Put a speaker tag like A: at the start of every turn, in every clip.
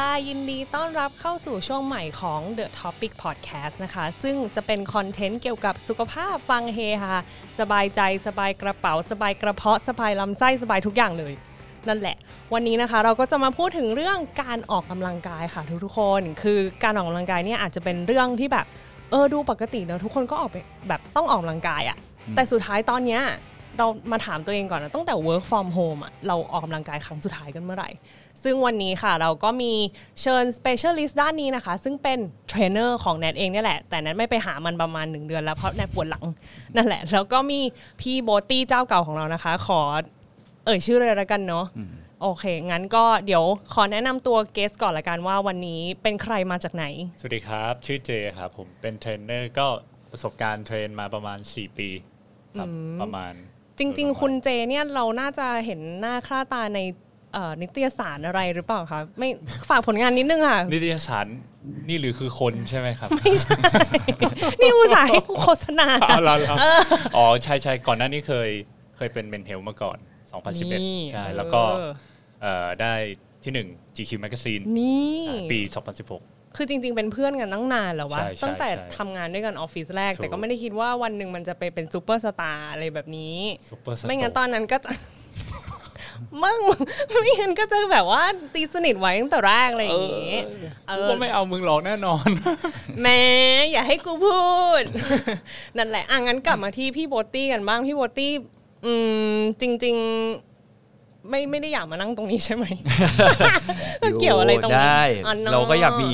A: ค่ะ ยินดีต้อนรับเข้าสู่ช่วงใหม่ของ The Topic Podcast นะคะ ซึ่งจะเป็นคอนเทนต์เกี่ยวกับสุขภาพฟังเฮฮาสบายใจสบายกระเป๋า สบายกระเพาะ สบายลำไส้ สบายทุกอย่างเลย นั่นแหละ วันนี้นะคะเราก็จะมาพูดถึงเรื่องการออกกำลังกายค่ะทุกๆคน คือการออกกำลังกายเนี่ยอาจจะเป็นเรื่องที่แบบเออดูปกติเนอะทุกคนก็ออกไปแบบต้องออกกำลังกายอะแต่สุดท้ายตอนเนี้ยเรามาถามตัวเองก่อนนะตั้งแต่ work from home อะเราออกกำลังกายครั้งสุดท้ายกันเมื่อไหร่ ซึ่งวันนี้ค่ะเราก็มีเชิญ specialist ด้านนี้นะคะ ซึ่งเป็นเทรนเนอร์ของแนทเองเนี่ยแหละ แต่แนทไม่ไปหามันประมาณ 1 เดือนแล้วเพราะแนทปวดหลัง นั่นแหละ แล้วก็มีพี่โบตี้เจ้าเก่าของเรานะคะ ขอเอ่ยชื่อเลยละกันเนาะโอเค งั้นก็เดี๋ยวขอแนะนำตัว guest ก่อนละกันว่าวันนี้เป็นใครมาจากไหน
B: สวัสดีครับ ชื่อเจครับผมเป็นเทรนเนอร์ก็ประสบการณ์ train มาประมาณ 4 ปีครับประมาณ
A: จริง ๆ คุณเจเนี่ยเราน่าจะเห็นหน้าค่าตาในเอ่อ นิตยสารอะไรหรือเปล่าคะไม่ฝากผลงานนิดนึงค่ะ
B: นิตยสารนี่หรือคือคนใช่ไหมครับ
A: ไม่ใช่ นี่อุตส่าห์ให้กูโฆษณา
B: อ๋อเหรอเหรออ๋อใช่ใช่ก่อนหน้านี้เคยเคยเป็น Men's Health มาก่อน
A: นี่
B: 2011 ใช่
A: เออ
B: แล้วก็เอ่อได้ที่1 GQ Magazine
A: นี่
B: ปี 2016
A: คือจริง ๆ เป็นเพื่อนกันตั้งนานแล้ววะ
B: ใช่ใช่
A: ตั้งแต่
B: ใช่
A: ทำงานด้วยกันออฟฟิศแรก
B: ถูก
A: แต่ก็ไม่ได้คิดว่าวันหนึ่งมันจะไปเป็นซูเปอร์สตาร์อะไรแบบนี้
B: ซุปเปอร์ส
A: ไม่งั้นตอนนั้นก็จะ มึงไม่งั้นก็จะแบบว่าตีสนิทไว้ตั้งแต่แรกอะไรอย่างงี้เอ
B: กู
A: อ
B: ก็ไม่เอามึงหรอกแน่นอน
A: แหม้อย่าให้กูพูด นั่นแหละอะงั้นกลับมาที่พี่โบตี้กันบ้างพี่โบตี้อืมจริง ๆไม่ไม่ได้อยากมานั่งตรงนี้ใช่ไหมเกี่ยวอะไรตรงนี้
C: ได้
A: อ๋อเนอะ
C: เราก็อยากมี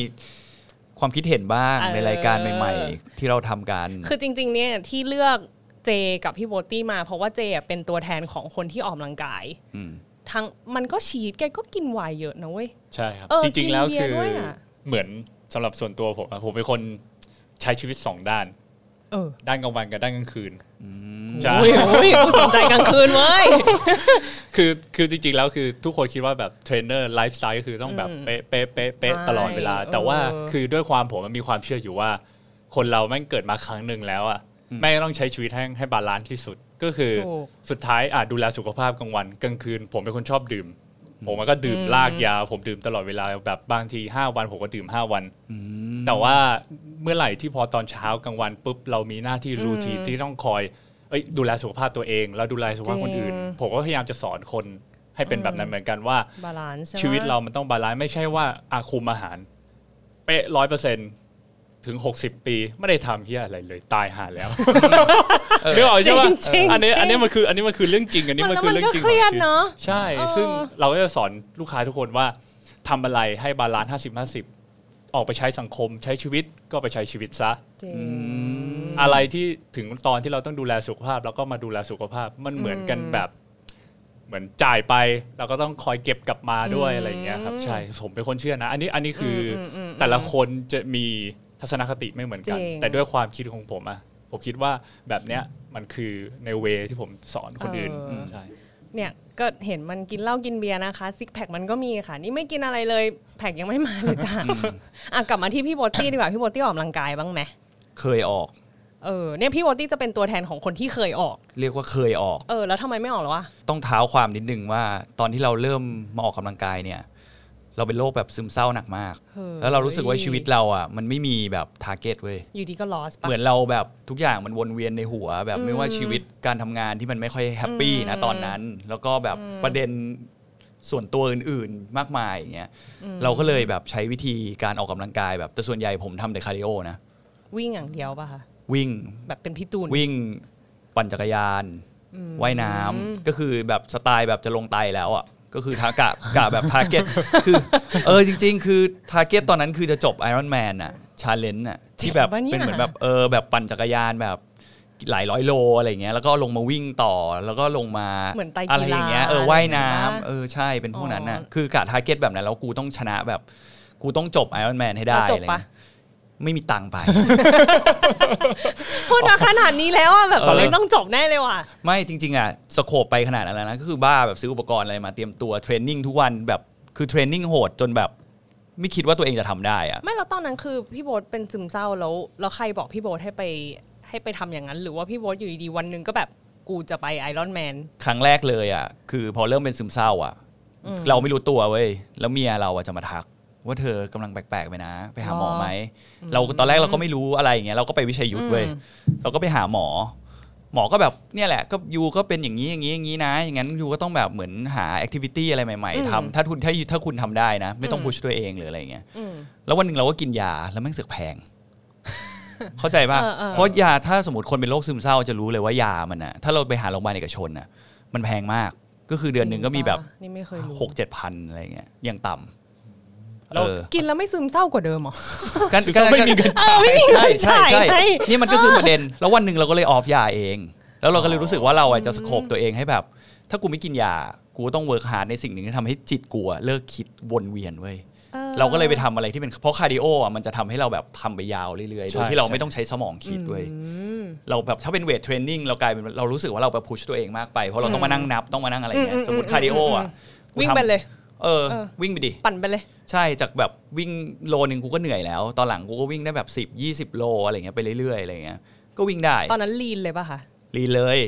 C: ความคิดเห็นบ้าง
A: เออ
C: ในรายการใหม่ ๆ ที่เราทำกัน
A: คือจริง ๆ เนี่ยที่เลือก เจกับพี่โบตี้มา เพราะว่าเจอะเป็นตัวแทนของคนที่ออกกำลังกาย
C: ม
A: ทั้งมันก็ cheat แกก็กินไวน์เยอะนะเว้ย
B: ใช่ครับ
A: เออ
B: จริง ๆ แล้ว
A: กินเบียร์
B: คือ
A: ด้วยอะ
B: เหมือนสำหรับส่วนตัวผมอะผมเป็นคนใช้ชีวิตสองด้าน
A: เออ
B: ด้านกลางวันกับด้านกลางคืนใช่
A: โอ้ยโอ้ยกูสนใจกลางคืนเว้ย
B: คือคือจริง ๆ แล้วคือทุกคนคิดว่าแบบ trainer lifestyle ก็คือต้องแบบเป๊ะเป๊ะเป๊ะเป๊ะ
A: ใช่
B: ตลอดเวลา
A: เออ
B: แต่ว่าคือด้วยความผมมันมีความเชื่ออยู่ว่า คนเราแม่งเกิดมาครั้งหนึ่งแล้วอะ แม่งต้องใช้ชีวิตให้ให้ balance ที่สุด ก็คือ
A: ถูก
B: สุดท้ายอาจดูแลสุขภาพกลางวันกลางคืน ผมเป็นคนชอบดื่ม ผมมันก็ดื่มลากยาวผมดื่มตลอดเวลาแบบบางที5วันผมก็ดื่ม5วันแต่ว่าเมื่อไหร่ที่พอตอนเช้ากลางวันปุ๊บเรามีหน้าที่ routine ที่ต้องคอยเอ้ยดูแลสุขภาพตัวเอง แล้วดูแลสุขภาพคนอื่น
A: จริง
B: ผมก็พยายามจะสอนคนให้เป็นแบบนั้นเหมือนกันว่า
A: balance ใช่ไหม
B: ชีวิตเรามันต้อง balance ไม่ใช่ว่าอาคุมอาหาร เป๊ะร้อยเปอร์เซ็นต์ ถึง 60 ปี ไม่ได้ทำเหี้ยอะไรเลยตายห่าแล้วเรื่องออกใช่ปะ
A: จริงๆ
B: อันนี้
A: จริง
B: อันนี้มันคืออันนี้มันคือเรื่องจริง อันนี้มันคือเรื่องจริง
A: มันก็เครียด
B: ของชีวิต
A: เนอะ
B: ใช่
A: เออ
B: ซึ่งเราก็จะสอนลูกค้าทุกคนว่าทำอะไรให้ balance ห้าสิบห้าสิบออกไปใช้สังคม ใช้ชีวิตก็ไปใช้ชีวิตซะ
A: จริง
B: อะไรที่ถึงตอนที่เราต้องดูแลสุขภาพแล้วก็มาดูแลสุขภาพมันเหมือนกันแบบ เหมือนจ่ายไปเราก็ต้องคอยเก็บกลับมาด้วยอะไรอย่างเงี้ยครับ ใช่ผมเป็นคนเชื่อนะ อันนี้อันนี้คืออ
A: มอืม
B: แต่ละคนจะมี ทัศนคติไม่เหมือนกัน
A: จริง
B: แต่ด้วยความคิดของผมอะผมคิดว่าแบบเนี้ยมันคือใน way ที่ผมสอนคนอื่น
A: เออ
B: ใช่
A: เนี่ยก็เห็นมันกินเหล้ากินเบียร์นะคะ six pack มันก็มีค่ะ นี่ไม่กินอะไรเลยแพคยังไม่มาเลยจ้าอะกลับมาที่พี่โบตี้ดีกว่าพี่โบตี้ออกกำลังกายบ้างไหม
C: เคยออก
A: เออเนี่ยพี่โบตี้จะเป็นตัวแทนของคนที่เคยออก
C: เรียกว่าเคยออก
A: เออแล้วทำไมไม่ออกหรอวะ
C: ต้องเท้าความนิดนึงว่า ตอนที่เราเริ่มมาออกกำลังกายเนี่ย เราเป็นโรคแบบซึมเศร้าหนักมาก
A: เฮ้ย
C: แล้วเรารู้สึกว่าชีวิตเราอะมันไม่มีแบบ target เว้ย
A: อยู่ดีก็ lost ปะ
C: เหมือนเราแบบทุกอย่างมันวนเวียนในหัว แบบ
A: อืม
C: ไม่ว่าชีวิตการทำงานที่มันไม่ค่อย happy นะ
A: อืม
C: ตอนนั้น แล้วก็แบบประเด็นส่วนตัวอื่นๆมากมายอย่างเงี้ยเราก็เลยแบบใช้วิธีการออกกำลังกายแบบแต่ส่วนใหญ่ผมทำแต่ cardio นะ
A: วิ่งอย่างเดียวป่ะคะ
C: วิ่ง
A: แบบเป็นพี่ตูน
C: วิ่งปั่นจักรยานว่ายน้ำก็คือแบบสไตล์แบบจะลงไตรแล้วอะ ก็คือ target กะแบบ target คือเออจริง ๆ คือ target ตอนนั้นคือจะจบไอรอนแมนอะ challenge อะที่แบบ
A: จริงปะเนี่ย
C: เป็นเหมือนแบบเออแบบปั่นจักรยานแบบหลายร้อยโลอะไรอย่างเงี้ยแล้วก็ลงมาวิ่งต่อแล้วก็ลงมา
A: เหมือนไตรกีฬา
C: อะไรอย่างเงี้ยเออว่ายน้ำ
A: อะไรอย่างเงี้ย
C: เออใช่เป็นพวกนั้นอะ
A: อ๋อ
C: คือกะ target แบบนั้นแล้วกูต้องชนะแบบกูต้องจบไอรอนแมนให้ได้
A: แล้วจบ
C: อะไร
A: ปะ
C: เงี้ย ไม่มีตังค์ไป
A: พูดมาขนาดนี้แล้วอะแบบ
C: เออ
A: ไม่ต้องจบแน่เลยว่ะ
C: ไม่จริง ๆอะ scope ไปขนาดนั้นแล้วนะก็คือบ้าแบบซื้ออุปกรณ์อะไรมาเตรียมตัว training ทุกวันแบบคือ training โหดจนแบบไม่คิดว่าตัวเองจะทำได้อะ
A: ไม่แล้วตอนนั้นคือพี่โบ๊ทเป็นซึมเศร้าแล้วแล้วใครบอกพี่โบ๊ทให้ไปให้ไปทำอย่างนั้น หรือว่าพี่โบ๊ทอยู่ดีๆวันหนึ่งก็แบบกูจะไปไอรอนแมน
C: ครั้งแรกเลยอะคือพอเริ่มเป็นซึมเศร้าอะ เราไม่รู้ตัวเว้ยแล้วเมียเราอะจะมาทัก ว่าเธอกำลังแปลกๆไปนะ ไปหาหมอไหมเราตอนแรกเราก็ไม่รู้อะไรอย่างเงี้ยเราก็ไปวิชัยยุทธเว้ย
A: อืม
C: เราก็ไปหาหมอ หมอก็แบบเนี่ยแหละ ก็ยูก็เป็นอย่างนี้อย่างนี้อย่างนี้นะ อย่างนั้นยูก็ต้องแบบเหมือนหาแอคทิวิตี้อะไรใหม่
A: อืม
C: ๆทำถ้าทุนถ้าถ้าคุณทำได้นะ ไม่ต้อง
A: อืม
C: พุชตัวเองหรืออะไรอย่างเงี้ย
A: อืม
C: แล้ววันหนึ่งเราก็กินยาแล้วแม่งเสือกแพงเข้าใจป่ะ
A: เออเออ
C: เพราะยาถ้าสมมติคนเป็นโรคซึมเศร้าจะรู้เลยว่ายามันอะถ้าเราไปหาโรงพยาบาลเอกชนอะมันแพงมาก ก็คือเดือนหนึ่งก็มีแบบ
A: นี่ไม่เคยรู้
C: หกเจ็ดพันอะไรเงี้ยอย่างต่ำ
B: แล้ว
C: เออ
A: กินแล้วไม่ซึมเศร้ากว่าเดิมเหรอ
C: กัน
B: คือเขาไม่มีเงิน
A: เออไม่มีเงิ
C: ใช่ใช่
A: จ่าย
C: ใช่
A: ให้
C: นี่มันก็คือประเด็น แล้ววันหนึ่งเราก็เลย off ยาเอง แล้วเราก็เลยรู้สึกว่าเราอะจะ scope ตัวเองให้แบบ ถ้ากูไม่กินยากูก็ต้อง work hard ในสิ่งหนึ่งที่ทำให้จิตกูอะเลิกคิดวนเวียนเว้ย
A: ออ
C: เราก็เลยไปทำอะไรที่เป็นเพราะ cardio อะมันจะทำให้เราแบบทำไปยาวเรื่อยๆ โดย
B: ใช่
C: ที่เรา
B: ใช่
C: ไม่ต้องใช้สมองคิดด้วย
A: อืม
C: เราแบบถ้าเป็น weight training เรากลายเป็นเรารู้สึกว่าเราไป push ตัวเองมากไป เพราะเราต้องมานั่งนับต้องมานั่งอะไรเงี้ยอื
A: ม
C: สมมติ
A: อืม
C: cardio อะ
A: อืมวิ่งไปเลย
C: เออ
A: เออ
C: วิ่งไปดิ
A: ปั่นไปเลย
C: ใช่จากแบบวิ่งโลนึงกูก็เหนื่อยแล้ว ตอนหลังกูก็วิ่งได้แบบ 10 20 โลอะไรเงี้ยไปเรื่อยๆอะไรเงี้ยก็วิ่งได้
A: ตอนนั้น lean เลยป่ะคะ
C: lean เลย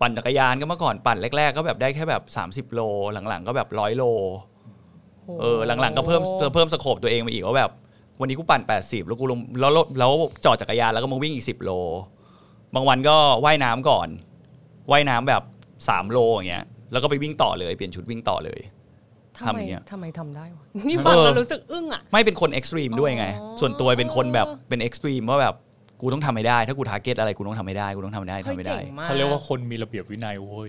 C: ปั่นจักรยานก็เมื่อก่อนปั่นแรก ๆ ก็แบบได้แค่แบบ 30 โล หลังๆ ก็แบบร้อยโลเออหลังๆก็เพิ่มเพิ่มเพิ่ม scope ตัวเองมาอีกว่าแบบ วันนี้กูปั่น 80 แล้วกูลงแล้วแล้วแล้วจอดจักรยานแล้วก็มาวิ่งอีก 10 โล บางวันก็ว่ายน้ำก่อนว่ายน้ำแบบ 3 โลอย่างเงี้ยแล้วก็ไปวิ่งต่อเลยเปลี่ยนชุดวิ่งต่อเลย
A: ทำ
C: ทำ
A: ไม
C: อย่างเงี้ย
A: ทำไมทำได้วะนี่ฟัง
C: เออ
A: แล้วรู้สึกอึ้งอะ
C: ไม่เป็นคน extreme ด้วยไง
A: อ๋อ
C: ส่วนตัวเป็นคนแบบเป็น extreme ว่าแบบกูต้องทำให้ได้ ถ้ากู target อะไรกูต้องทำให้ได้ กูต้องทำให้ได้
A: เฮ้ย
C: ทำให้ได้เจ๋
A: งมาก
B: เขาเรียกว่าคนมีระเบียบวินัยโว้ย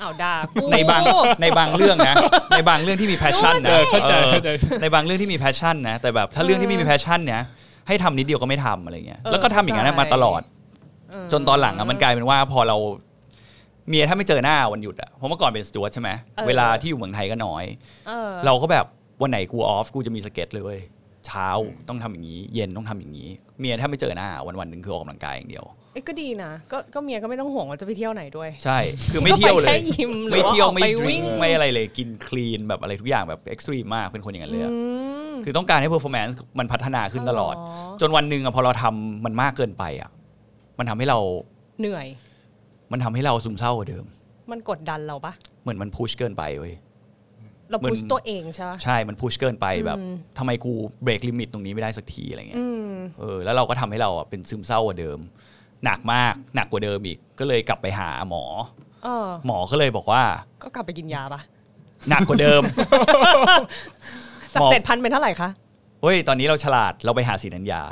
A: อ้าวด่ากู
C: ในบางในบางเรื่องนะ ในบางเรื่องที่มี passion นะ
B: เออเข้าใจเอ
C: อ
B: เข้าใจ
C: ในบางเรื่องที่มี passion นะ แต่แบบถ้าเรื่องที่ไม่มี passion เนี่ยให้ทำนิดเดียวก็ไม่ทำอะไรเงี้ย
A: เออ
C: แล้วก็ทำอย่างนั้น
A: เข้าใจ
C: มาตลอด
A: เออ
C: จนตอนหลังอะมันกลายเป็นว่าพอเรา เมียแทบไม่เจอหน้าวันหยุดอะเพราะเมื่อก่อนเป็นสจ๊วตใช่ไหม
A: เออ
C: เวลาที่อยู่เมืองไทยก็น้อย
A: เออ
C: เราก็แบบวันไหนกู off กูจะมี schedule เลยเว้ยเช้าต้องทำอย่างนี้ เย็นต้องทำอย่างนี้ เมียแทบไม่เจอหน้าวันวันๆหนึ่งคือออกกำลังกายอย่างเดียว
A: เอ้ยก็ดีนะก็ก็เมียก็ไม่ต้องห่วงว่าจะไปเที่ยวไหนด้วย
C: ใช่ คือไม่เที่ยวเลย
A: ก็
C: ย
A: ไปแค่ยิมหรือ
C: ไม่เที่ยว
A: ว่าออก
C: ไม่
A: ไป drinking
C: ไม่อะไรเลยกิน clean แบบอะไรทุกอย่างแบบ extreme มากเป็นคนอย่างนั้นเลยอะ
A: อืม
C: คือต้องการให้ performance มันพัฒนาขึ้นตลอด จนวันหนึ่งอะพอเราทำมันมากเกินไปอะมันทำให้เรา
A: เหนื่อย
C: มันทำให้เราซึมเศร้ากว่าเดิม
A: มันกดดันเราปะ
C: เหมือนมัน push เกินไปเว้ย
A: เรา
C: เหมือน
A: push ตัวเองใช่ปะ
C: ใช่ มัน push เกินไปแบบ
A: อืม
C: ทำไมกู break limit ตรงนี้ไม่ได้สักทีอะไรเงี้ย
A: อืม
C: เออแล้วเราก็ทำให้เราอะเป็นซึมเศร้ากว่าเดิม หนักมากหนักกว่าเดิมอีกก็เลยกลับไปหาหมอ
A: เออ
C: หมอก็เลยบอกว่า
A: ก็กลับไปกินยาปะ
C: หนักกว่าเดิม
A: จาก
C: หมอ
A: เจ็ดพันเป็นเท่าไหร่คะ
C: เฮ้ยตอนนี้เราฉลาดเราไปหาสีนัญญา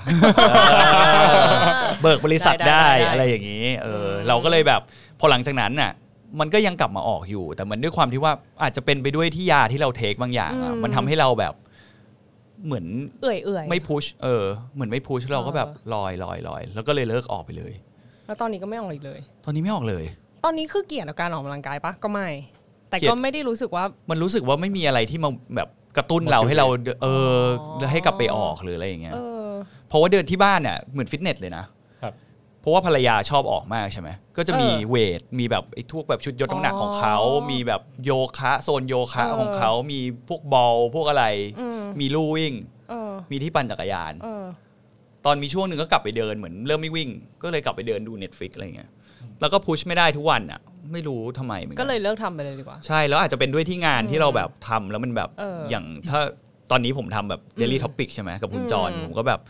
C: เบิกบริษัท
A: ได้
C: ได้
A: ได้ได้
C: อะไรอย่างนี้เอออ
A: ม
C: เราก็เลยแบบพอหลังจากนั้นน่ะมันก็ยังกลับมาออกอยู่ แต่มันด้วยความที่ว่าอาจจะเป็นไปด้วยที่ยาที่เราเทคบางอย่างอะมันทำให้เราแบบเหมือน
A: เอื่อยเอื่อย
C: ไม่พุชเออเหมือนไม่พุชเราก็แบบลอยลอยลอยแล้วก็เลยเลิกออกไปเลย
A: แล้วตอนนี้ก็ไม่ออกอีกเลย
C: ตอนนี้ไม่ออกเลย
A: ตอนนี้คือเกลียดกับการออกกำลังกายปะก็ไม่ แต่
C: เกลียด
A: ก็ไม่ได้รู้สึกว่า
C: มันรู้สึกว่าไม่มีอะไรที่มาแบบ กระตุ้นเรา
B: Motivate
C: ให้เราเออ
A: อ
C: ให้กลับไปออกหรืออะไรอย่างเงี้ย
A: เออ
C: เพราะว่าเดินที่บ้านเนี่ยเหมือนฟิตเนสเลยนะ
B: ครับ
C: เพราะว่าภรรยาชอบออกมากใช่ไหมก็จะมี
A: เออ
C: เวทมีแบบไอ้ทุกแบบชุดยกน้ำหนัก
A: อ๋อ
C: ของเขา มีแบบโยคะโซนโยคะ
A: เออ
C: ของเขา มีพวกบอลพวกอะไร
A: อืม
C: มีลู่วิ่ง
A: เออ
C: มีที่ปั่นจักรยาน
A: เออ
C: ตอนมีช่วงหนึ่งก็กลับไปเดินเหมือนเริ่มไม่วิ่ง ก็เลยกลับไปเดินดู Netflix อะไรเงี้ยแล้วก็พุชไม่ได้ทุกวันอะ ไม่รู้ทำไมหมือนน
A: ก็เลยเลิกทำไปเลยดีกว่า
C: ใช่แล้วอาจจะเป็นด้วยที่งานที่เราแบบทำแล้วมันแบบ
A: เออ
C: อย่างถ้าตอนนี้ผมทำแบบ Daily
A: อืม
C: Topic ใช่ไหมกับคุณ
A: อืม
C: จอนผมก็แบบ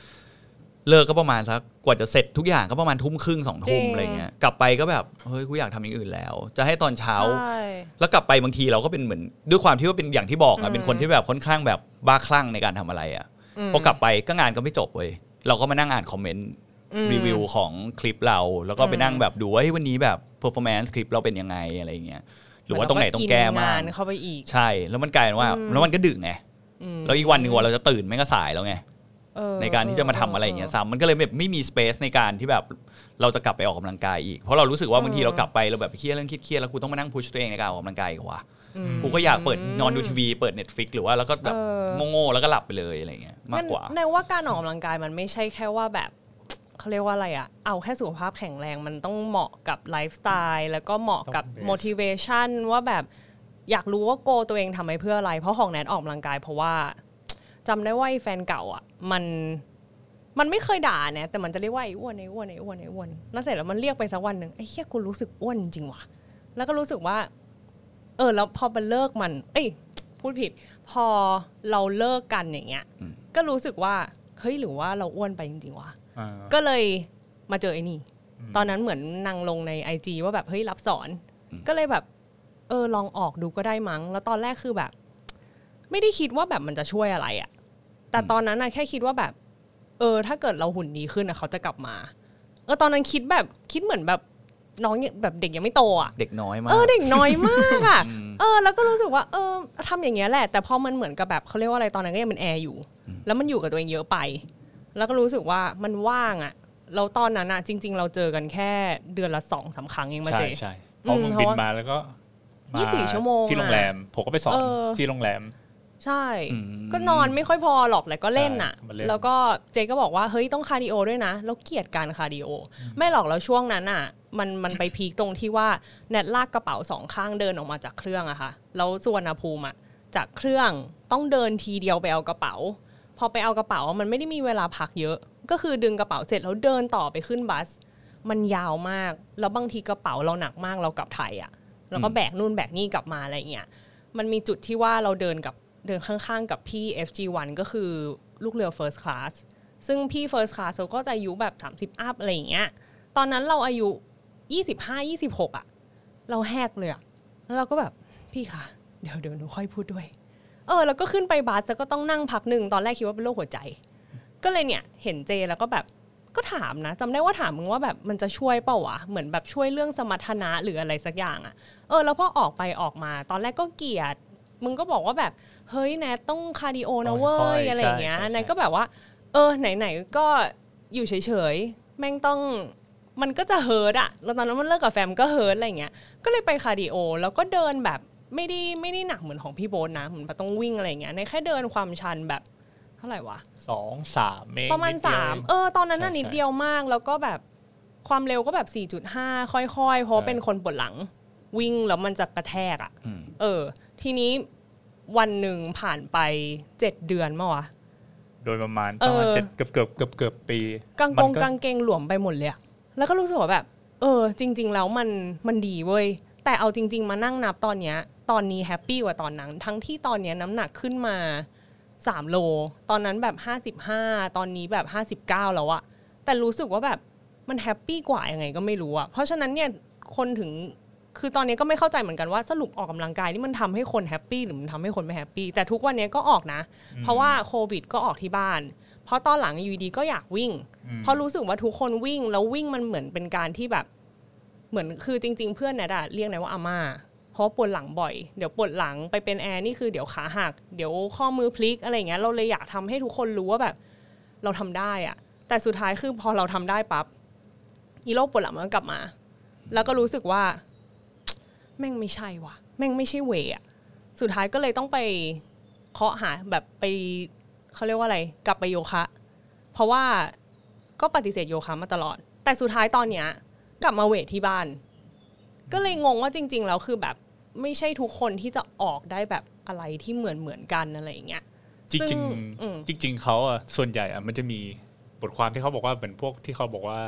C: เลิกก็ประมาณสักกว่าจะเสร็จทุกอย่างก็ประมาณทุ่มครึ่งสองทุ่ม
A: จริง
C: อะไรเงี้ยกลับไปก็แบบเฮ้ยกูอยากทำอย่างอื่นแล้ว จะให้ตอนเช้า
A: ใช่
C: แล้วกลับไปบางทีเราก็เป็นเหมือนด้วยความที่ว่าเป็นอย่างที่บอก
A: อะ
C: อื
A: ม
C: เป็นคนที่แบบค่อนข้างแบบบ้าคลั่งในการทำอะไรอะ
A: ม
C: พอกลับไปก็งานก็ไม่จบเว้ยเราก็มานั่งอ่าน commentอืมรีวิวของคลิปเรา แล้วก็ไป
A: อืม
C: นั่งแบบดูว่าเฮ้ยวันนี้แบบ performance คลิปเราเป็นยังไงอะไรเงี้ยหรือว่าตรงไหนต้องแก้
A: เหน
C: มาก
A: เรอินงานเข้าไปอีก
C: ใช่ แล้วมันกลายเป็นว่า
A: อืม
C: แล้วมันก็ดึกไง
A: อืม
C: แล้วอีกวันหนึ่งวันเราจะตื่นไม่งก็สายแล้วไง
A: เออ
C: ในการที่จะมาทำอะไรอย่างเงี้ยซ้ำมันก็เลยแบบไม่มี space ในการที่แบบเราจะกลับไปออกกำลังกายอีก เพราะเรารู้สึกว่าบางทีเรากลับไปเราแบบเครียดเรื่องเครียดๆแล้วกูต้องมานั่งพุชตัวเองในการออกกำลังกายอีกว่ะ
A: อืม
C: กูก็อยากเปิดนอนดูทีวีเปิด Netflix หรือว่าแล้วก็แบบ
A: เออ
C: โง่ๆแล้วก็หลับไปเลยอะไรเงี้ยมากกว่า
A: ในว่าการออกกำลังกายมันไม่ใช่แค่ว่าแบบ เขาเรียกว่าอะไรอะเอาแค่สุขภาพแข็งแรงมันต้องเหมาะกับไลฟ์สไตล์แล้วก็เหมาะกับ
B: ต้อง base
A: motivation ว่าแบบอยากรู้ว่าโกตัวเองทำไปเพื่ออะไร เพราะของแนทออกกำลังกาย เพราะว่าจำได้ว่าไอ้แฟนเก่าอะ มันมันไม่เคยด่าเนี่ยแต่มันจะเรียกว่าไอ้อ้วนไอ้อ้วนไอ้อ้วนไอ้อ้วนแล้วเสร็จแล้วมันเรียกไปสักวันหนึ่งไอ้เฮียกูรู้สึกอ้วนจริงว่ะแล้วก็รู้สึกว่า เออ แล้วพอมันเลิกมัน เอ้ยพูดผิด พอเราเลิกกันอย่างเงี้ย
C: อืม
A: ก็รู้สึกว่าเฮ้ยหรือว่าเราอ้วนไปจริงๆวะ
B: อ่า
A: ก็เลยมาเจอไอ้นี่
B: อืม
A: ตอนนั้นเหมือนนางลงในไอจว่าแบบเฮ้ยรับสอน ก็เลยแบบเออลองออกดูก็ได้มั้ง แล้วตอนแรกคือแบบ ไม่ได้คิดว่าแบบมันจะช่วยอะไรอะแต่ตอนนั้นอะแค่คิดว่าแบบ เออ ถ้าเกิดเราหุ่นดีขึ้นอะเขาจะกลับมา เออตอนนั้นคิดแบบคิดเหมือนแบบน้องยังแบบเด็กยังไม่โตอะ
C: เด็กน้อยมาก
A: เออเด็กน้อยมากอะ
C: อืม
A: เออ แล้วก็รู้สึกว่าเออทำอย่างเงี้ยแหละแต่พอมันเหมือนกับแบบเขาเรียกว่าอะไรตอนนั้นก็ยังเป็นแอร์อยู่ แล้วมันอยู่กับตัวเองเยอะไป แล้วก็รู้สึกว่ามันว่างอะแล้วตอนนั้นอะจริง ๆ เราเจอกันแค่เดือนละสองสามครั้งเองมา
B: ใช่
A: เจ
B: ใช่เพราะมึง
A: อืมเพราะ
B: น
A: ว่าบิน
B: มาแล้วก็มา
A: ยี่สิบสี่ชั่วโมง
B: ที่โรงแรม ผมก็ไปสอน
A: เออ
B: ที่โรงแรม
A: ใช่
C: อืม
A: ก็นอนไม่ค่อยพอหรอกแต่ก็เล่นน่ะ
B: ใช่มาเล่น
A: แล้วก็เจก็บอกว่าเฮ้ยต้อง cardio ด้วยนะแล้วเกลียดการ cardio ไม่หรอกแล้วช่วงนั้นอะ มันมันไป peak ตรงที่ว่าแนทลากกระเป๋าสองข้างเดินออกมาจากเครื่องอะค่ะแล้วสุวรรณภูมิอะจากเครื่องต้องเดินทีเดียวไปเอากระเป๋าพ อไปเอากระเป๋ามันไม่ได้มีเวลาพักเยอะ ก็คือดึงกระเป๋าเสร็จแล้วเดินต่อไปขึ้น bus มันยาวมาก แล้วบางทีกระเป๋าเราหนักมากเรากลับไทยอะแล้วก็แบกนู่นแบกนี่กลับมาอะไรเงี้ยมันมีจุดที่ว่าเราเดินกับเดินข้างๆ กับพี่ FG1 ก็คือลูกเรือ First Class ซึ่งพี่ First Class เขาก็จะอายุแบบ 30 อัพอะไรอย่างเงี้ย ตอนนั้นเราอายุ 25 26อะเราแหกเลยอะแล้วเราก็แบบพี่คะเดี๋ยวเดี๋ยวหนูค่อยพูดด้วยเออแล้วก็ขึ้นไปบัสแล้วก็ต้องนั่งพักหนึ่งตอนแรกคิดว่าเป็นโรคหัวใจ ก็เลยเนี่ยเห็นเจแล้วก็แบบก็ถามนะจำได้ว่าถามมึงว่าแบบมันจะช่วยเปล่าวะเหมือนแบบช่วยเรื่องสมรรถนะหรืออะไรสักอย่างอะเออ แล้วพอออกไปออกมา ตอนแรกก็เกลียด มึงก็บอกว่าแบบเฮ้ยแนทต้อง cardio นะเว้ย
B: ค่อยๆ
A: อะไรอย่างเงี้ย
B: ใช่ใช่
A: แนทก็แบบว่า เออ ไหนๆก็อยู่เฉยๆแม่งต้องมันก็จะ hurt อะแล้วตอนนั้นมันเลิกกับแฟนก็ hurt อะไรอย่างเงี้ย ก็เลยไป cardio แล้วก็เดินแบบ ไม่ได้ไม่ได้หนักเหมือนของพี่โบ๊ทนะเหมือนแบบต้องวิ่งอะไรอย่างเงี้ยในแค่เดินความชันแบบเท่าไหร่วะ
B: สองสามเมตร
A: ประมาณ
B: นิดเดียว
A: สาม
B: เอง
A: เออตอนนั้นน่ะ
B: ใช่
A: นิดเดียวมากแล้วก็แบบความเร็วก็แบบ 4.5 ค่อยๆ เพราะว่า
B: ใช่
A: เป็นคนปวดหลัง วิ่งแล้วมันจะกระแทกอะ
C: อืม
A: เออ ทีนี้วันหนึ่งผ่านไป7เดือนมาวะ
B: โดยประมาณประมาณ
A: เออ
B: เจ็ดเกือบเกือบเกือบเกือบปี
A: กางก
B: มั
A: ง
B: น
A: กางเกงหลวมไปหมดเลยอะแล้วก็รู้สึกว่าแบบ เออ จริง ๆ แล้วมันมันดีเว้ย แต่เอาจริง ๆ มานั่งนับตอนเนี้ย ตอนนี้ happy กว่าตอนนั้น ทั้งที่ตอนเนี้ยน้ำหนักขึ้นมา 3 โล ตอนนั้นแบบ 55 ตอนนี้แบบ 59 แล้วอะแต่รู้สึกว่าแบบมัน happy กว่ายังไงก็ไม่รู้อะเพราะฉะนั้นเนี่ยคนถึงคือตอนนี้ก็ไม่เข้าใจเหมือนกันว่าสรุปออกกำลังกายนี่มันทำให้คน happy หรือมันทำให้คนไม่ happy แต่ทุกวันนี้ก็ออกนะ เพราะว่าโควิดก็ออกที่บ้าน เพราะตอนหลังอยู่ดีก็อยากวิ่ง
B: อืม
A: เพราะรู้สึกว่าทุกคนวิ่งแล้ววิ่งมันเหมือนเป็นการที่แบบ เหมือนคือจริง ๆ เพื่อนแนทอะเรียกนายว่าอาม่า เพราะปวดหลังบ่อย เดี๋ยวปวดหลังไปเป็นแอร์นี่คือเดี๋ยวขาหัก เดี๋ยวข้อมือพลิกอะไรอย่างเงี้ย เราเลยอยากทำให้ทุกคนรู้ว่าแบบ เราทำได้อะแต่สุดท้ายคือพอเราทำได้ปั๊บอีโรคปวดหลังมันกลับมา แล้วก็รู้สึกว่า แม่งไม่ใช่ว่ะ แม่งไม่ใช่เวอะสุดท้ายก็เลยต้องไปเคาะหาแบบไปเขาเรียกว่าอะไร กลับไปโยคะ เพราะว่าก็ปฏิเสธโยคะมาตลอด แต่สุดท้ายตอนเนี้ย กลับมาเวทที่บ้าน ก็เลยงงว่าจริงๆแล้วคือแบบไม่ใช่ทุกคนที่จะออกได้แบบอะไรที่เหมือนเหมือนๆกันอะไรอย่างเงี้ย
B: จริง
A: ซึ่
B: จริ
A: ง
B: ง
A: อืม
B: จริง ๆเขาอะส่วนใหญ่อะมันจะมีบทความที่เขาบอกว่าเหมือนพวกที่เขาบอกว่า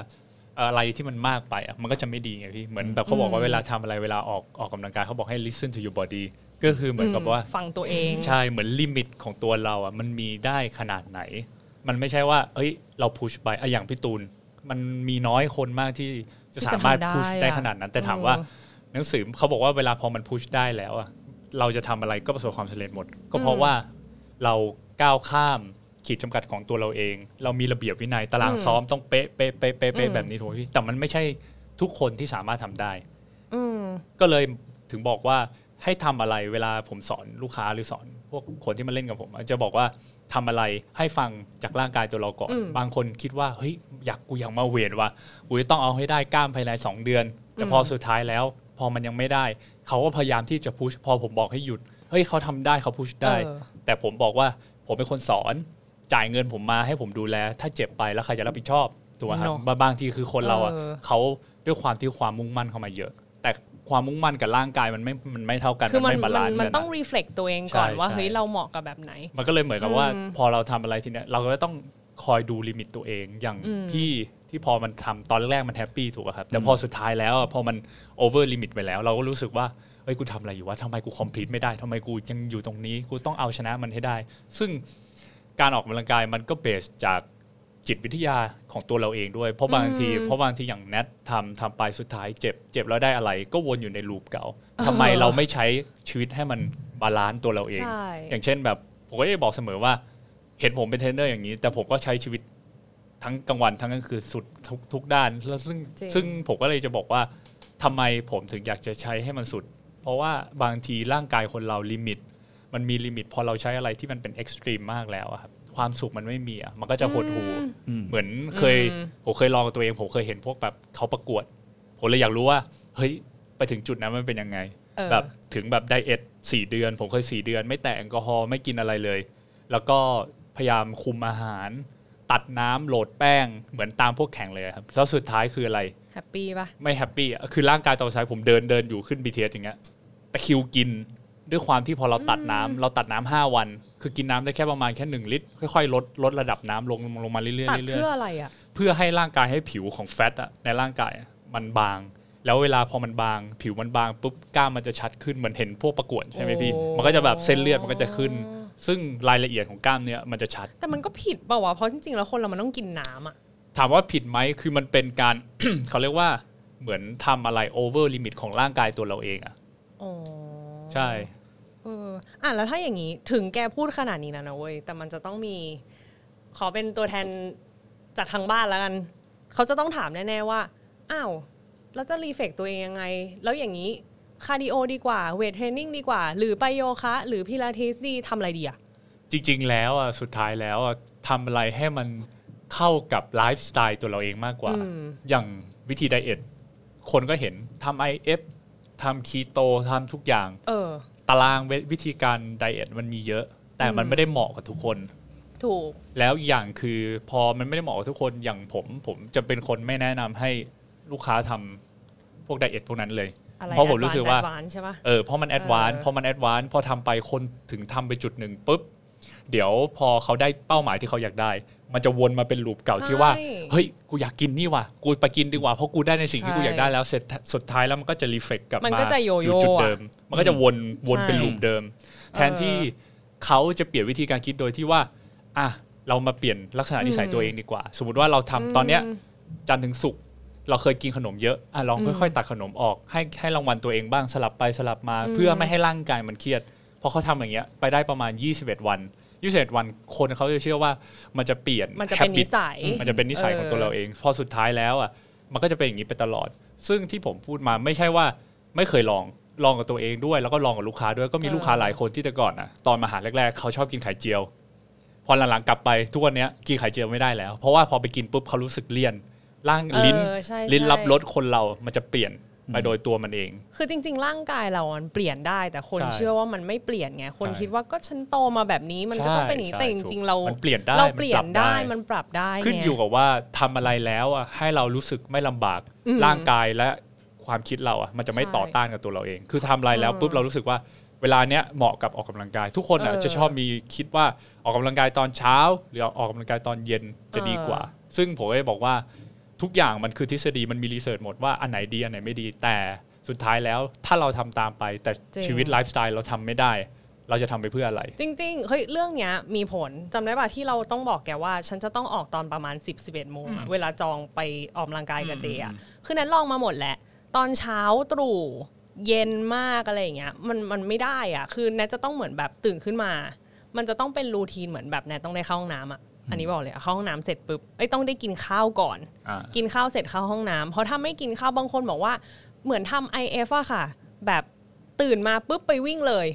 B: อะไรที่มันมากไปอะมันก็จะไม่ดีไงพี่เหมือนแบบเขาบอกว่าเวลาทำอะไรเวลาออกออกกำลังกายเขาบอกให้ listen to your body ก็คือเหมือนกับว่า
A: ฟังตัวเอง
B: ใช่เหมือนลิมิตของตัวเราอะมันมีได้ขนาดไหน มันไม่ใช่ว่า เอ้ย เราพุชไปอะอย่างพี่ตูน มันมีน้อยคนมากที่ จะ
A: ที่จะ
B: สามารถ
A: ทำได้
B: พุชได้
A: อะ
B: ขนาดนั้น แต่ถาม
A: เออ
B: ว่าหนังสือเขาบอกว่าเวลาพอมันพุชได้แล้วอะเราจะทำอะไรก็ประสบความสำเร็จหมด ก็เพราะว่าเราก้าวข้ามขีดจำกัดของตัวเราเอง เรามีระเบียบวินัยตารางซ้อมต้องเป๊ะเป๊ะเป๊ะเป๊ะเป๊ะแบบนี้ถูกไหมพี่แต่มันไม่ใช่ทุกคนที่สามารถทำได้
A: อืม
B: ก็เลยถึงบอกว่าให้ทำอะไรเวลาผมสอนลูกค้าหรือสอนพ วกคนที่มาเล่นกับผมอะจะบอกว่าทำอะไรให้ฟังจากร่างกายตัวเราก่อน
A: อืม
B: บางคนคิดว่าเฮ้ยอยากกูอยากมาเวทว่ะกูจะต้องเอาให้ได้กล้ามภายในสองเดือน แต่พอสุดท้ายแล้ว พอมันยังไม่ได้ เขาก็พยายามที่จะพุชพอผมบอกให้หยุดเฮ้ยเขาทำได้เขาพุชได้
A: เออ
B: แต่ผมบอกว่าผมเป็นคนสอนจ่ายเงินผมมาให้ผมดูแล ถ้าเจ็บไปแล้วใครจะรับผิดชอบถูกไหมครับ
A: เนอะ
B: บางทีคือคนเราอะ
A: เออ
B: เขาด้วยความที่ความมุ่งมั่นเข้ามาเยอะ แต่ ความมุ่งมั่นกับร่างกายมันไม่มันไม่เท่ากัน
A: คือมัน
B: ไม่ balance
A: กันมันต้อง
B: อะ
A: reflect ตัวเองก่อน
B: ใช่
A: ว่า
B: ใช่
A: เฮ้ยเราเหมาะกับแบบไหน
B: มันก็เลยเหมือนกับว่า
A: อืม
B: พอเราทำอะไรทีเนี้ยเราก็ต้องคอยดู limit ตัวเองอย่าง
A: อืม
B: พี่ที่พอมันทำตอนแรกมัน happy ถูกอะครับแต่พอสุดท้ายแล้วอะพอมัน over limit ไปแล้ว เราก็รู้สึกว่าเฮ้ยกูทำอะไรอยู่วะทำไมกู complete ไม่ได้ทำไมกูยังอยู่ตรงนี้กูต้องเอาชนะมันให้ได้ ซึ่งการออกกำลังกายมันก็ base จาก จิตวิทยาของตัวเราเองด้วย เพราะบางทีเพราะบางทีอย่างแนททำทำไปสุดท้ายเจ็บเจ็บแล้วได้อะไร ก็วนอยู่ใน loop เก่าทำไมเราไม่ใช้ชีวิตให้มัน balance ตัวเราเอง
A: ใช่
B: อย่างเช่นแบบผมก็จะบอกเสมอว่า เห็นผมเป็นเทรนเนอร์อย่างนี้ แต่ผมก็ใช้ชีวิตทั้งกลางวันทั้งกลางคืนสุดทุกทุกด้านแล้วซึ่ง
A: จริง
B: ซึ่งผมก็เลยจะบอกว่าทำไมผมถึงอยากจะใช้ให้มันสุด เพราะว่าบางทีร่างกายคนเรา limit มันมี limit พอเราใช้อะไรที่มันเป็น extreme มากแล้วอะครับ ความสุขมันไม่มีอะมันก็จะหดหู่
C: อืม
B: เหมือนเคยผมเคยลองกับตัวเองผมเคยเห็นพวกแบบเขาประกวดผมเลยอยากรู้ว่า เฮ้ยไปถึงจุดนั้นมันเป็นยังไง
A: เออ
B: แบบถึงแบบ diet สี่เดือน ผมเคยสี่เดือน ไม่แตะแอลกอฮอล์ไม่กินอะไรเลย แล้วก็พยายามคุมอาหาร ตัดน้ำ load แป้งเหมือนตามพวกแข่งเลยครับแล้วสุดท้ายคืออะไร
A: happy ปะ
B: ไม่ happy อะคือร่างกายตอนสุดท้ายผมเดินเดินอยู่ขึ้น BTS อย่างเงี้ยตะคริวกินด้วยความที่พอเราตัดน้ำเราตัดน้ำห้าวัน คือกินน้ำได้แค่ประมาณแค่หนึ่งลิตรค่อยๆลดลดระดับน้ำลงลงลงมาเรื่อยๆ
A: ตัด
B: เรื่อย
A: เพื่ออะไรอะ
B: เพื่อให้ร่างกายให้ผิวของ fat อะในร่างกายอะมันบาง แล้วเวลาพอมันบาง ผิวมันบางปุ๊บกล้ามมันจะชัดขึ้นเหมือนเห็นพวกประกวดใช่ไหมพี่
A: โอ้
B: มันก็จะแบบเส้นเลือดมันก็จะขึ้น ซึ่งรายละเอียดของกล้ามเนื้อมันจะชัด
A: แต่มันก็ผิดเปล่าวะเพราะจริงๆแล้วคนเรามันต้องกินน้ำอะ
B: ถามว่าผิดไหมคือมันเป็นการ เขาเรียกว่าเหมือนทำอะไร over limit ของร่างกายตัวเราเองอะ
A: อ๋อ
B: ใช่
A: เอออะแล้วถ้าอย่างนี้ถึงแกพูดขนาดนี้นะนะเว้ยแต่มันจะต้องมี ขอเป็นตัวแทนจากทางบ้านแล้วกัน เขาจะต้องถามแน่ๆว่าอ้าวแล้วจะ reflect ตัวเองยังไง แล้วอย่างนี้ cardio ดีกว่า weight training ดีกว่า หรือไปโยคะ หรือพิลาทิสดีทำอะไรดีอะ
B: จริง ๆ แล้วอะสุดท้ายแล้วอะทำอะไรให้มันเข้ากับไลฟ์สไตล์ตัวเราเองมากกว่า
A: อืม
B: อย่างวิธี diet คนก็เห็นทำ IF ทำคีโตทำทุกอย่าง
A: เออ
B: ตารางวิธีการ diet มันมีเยอะ แต่มันไม่ได้เหมาะกับทุกคน
A: ถูก
B: แล้วอย่างคือพอมันไม่ได้เหมาะกับทุกคนอย่างผมผมจะเป็นคนไม่แนะนำให้ลูกค้าทำพวก diet พวกนั้นเลย
A: อะไร
B: เพราะผมรู้สึกว่า
A: advance ใช่ปะ
B: เออเพราะมัน advance
A: เออ
B: พอมัน advance พอทำไปคนถึงทำไปจุดหนึ่งปุ๊บเดี๋ยวพอเขาได้เป้าหมายที่เขาอยากได้ มันจะวนมาเป็นลูปเก่าที่ว่า
A: ใช่
B: เฮ้ย กูอยากกินนี่ว่ะ กูไปกินดีกว่า เพราะกูได้ในสิ่งที่
A: ใช่
B: กูอยากได้แล้วเสร็จสุดท้ายแล้วมันก็จะรีเฟกกลับ
A: มัน
B: มา
A: ก็จะโยโย่
B: จุดเดิม มันก็จะวนวน
A: ใช่
B: เป็นลูปเดิม แทนที่เขาจะเปลี่ยนวิธีการคิดโดยที่ว่า อะ เรามาเปลี่ยนลักษณะนิสัยตัวเองดีกว่า สมมติว่าเราทำตอนเนี้ยจันทร์ถึงศุกร์เราเคยกินขนมเยอะอะลองค่อยๆ ตัดขนมออก ให้ให้รางวัลตัวเองบ้างสลับไปสลับมา เพื่อไม่ให้ร่างกายมันเครียดพอเขาทำอย่างเงี้ยไปได้ประมาณ 21 วัน 21วันคนเขาจะเชื่อว่ามันจะเปลี่ยน
A: มันจะเป็น
B: habit
A: นิสัย
B: มันจะเป็นนิสัยของตัวเราเอง พอสุดท้ายแล้วอะมันก็จะเป็นอย่างนี้ไปตลอด ซึ่งที่ผมพูดมาไม่ใช่ว่าไม่เคยลองลองกับตัวเองด้วย แล้วก็ลองกับลูกค้าด้วยก็มี
A: เออ
B: ลูกค้าหลายคนที่แต่ก่อนอะตอนมาหาแรกๆเขาชอบกินไข่เจียว พอหลังๆกลับไปทุกวันเนี้ยกินไข่เจียวไม่ได้แล้ว เพราะว่าพอไปกินปุ๊บเขารู้สึกเลี่ยนร่างลิ้น
A: เออใช่
B: ลิ้น
A: ใช่
B: รับรสคนเรามันจะเปลี่ยน ไปโดยตัวมันเอง
A: คือจริง ๆ ร่างกายเรามันเปลี่ยนได้ แต่คน
B: ใช่
A: เชื่อว่ามันไม่เปลี่ยนไง คน
B: ใช่
A: คิดว่าก็ฉันโตมาแบบนี้มันก็ต้องเป็นอย่างนี้
B: ใช่
A: แต่จ
B: ถู
A: ริง
B: ก
A: ๆเรา
B: มันเปลี่ยนได้
A: เรา
B: มัน
A: เปลี่ย
B: ปรั
A: น
B: บ
A: ได้
B: ได้
A: มันปรับได้
B: ขึ้น
A: ไง
B: อยู่กับว่าทำอะไรแล้วอะให้เรารู้สึกไม่ลำบาก
A: อืม
B: ร่างกายและความคิดเราอะมันจะไม่
A: ใช่
B: ต่อต้านกับตัวเราเอง คือทำอะไรแล้ว
A: เออ
B: ปุ๊บเรารู้สึกว่าเวลาเนี้ยเหมาะกับออกกำลังกาย ทุกคนอะ
A: เออ
B: จะชอบมีคิดว่าออกกำลังกายตอนเช้า หรือออกกำลังกายตอนเย็นจะดีกว่า ซึ่งผมก็จะบอกว่า ทุกอย่างมันคือทฤษฎีมันมีรีเสิร์ชหมดว่าอันไหนดีอันไหนไม่ดีแต่สุดท้ายแล้วถ้าเราทำตามไป แต่
A: จริง
B: ชีวิตไลฟ์สไตล์เราทำไม่ได้ เราจะทำไปเพื่ออะไร
A: จริง ๆ เฮ้ยเรื่องเนี้ยมีผลจำได้ป่ะที่เราต้องบอกแกว่า ฉันจะต้องออกตอนประมาณ 10 11โมงอะเวลาจองไปออกกำลังกายกับเจอะคือนั้นลองมาหมดแหละ ตอนเช้าตรู่เย็นมากอะไรอย่างเงี้ยมันมันไม่ได้อะ คือแนทจะต้องเหมือนแบบตื่นขึ้นมา มันจะต้องเป็นรูทีนเหมือนแบบแนทต้องได้เข้าห้องน้ำอะ อันนี้บอกเลยอะเข้าห้องน้ำเสร็จปุ๊บเอ้ยต้องได้กินข้าวก่อน
B: อ่า
A: กินข้าวเสร็จเข้าห้องน้ำเพราะถ้าไม่กินข้าวบางคนบอกว่าเหมือนทำ IF อะค่ะ แบบตื่นมาปุ๊บไปวิ่งเลย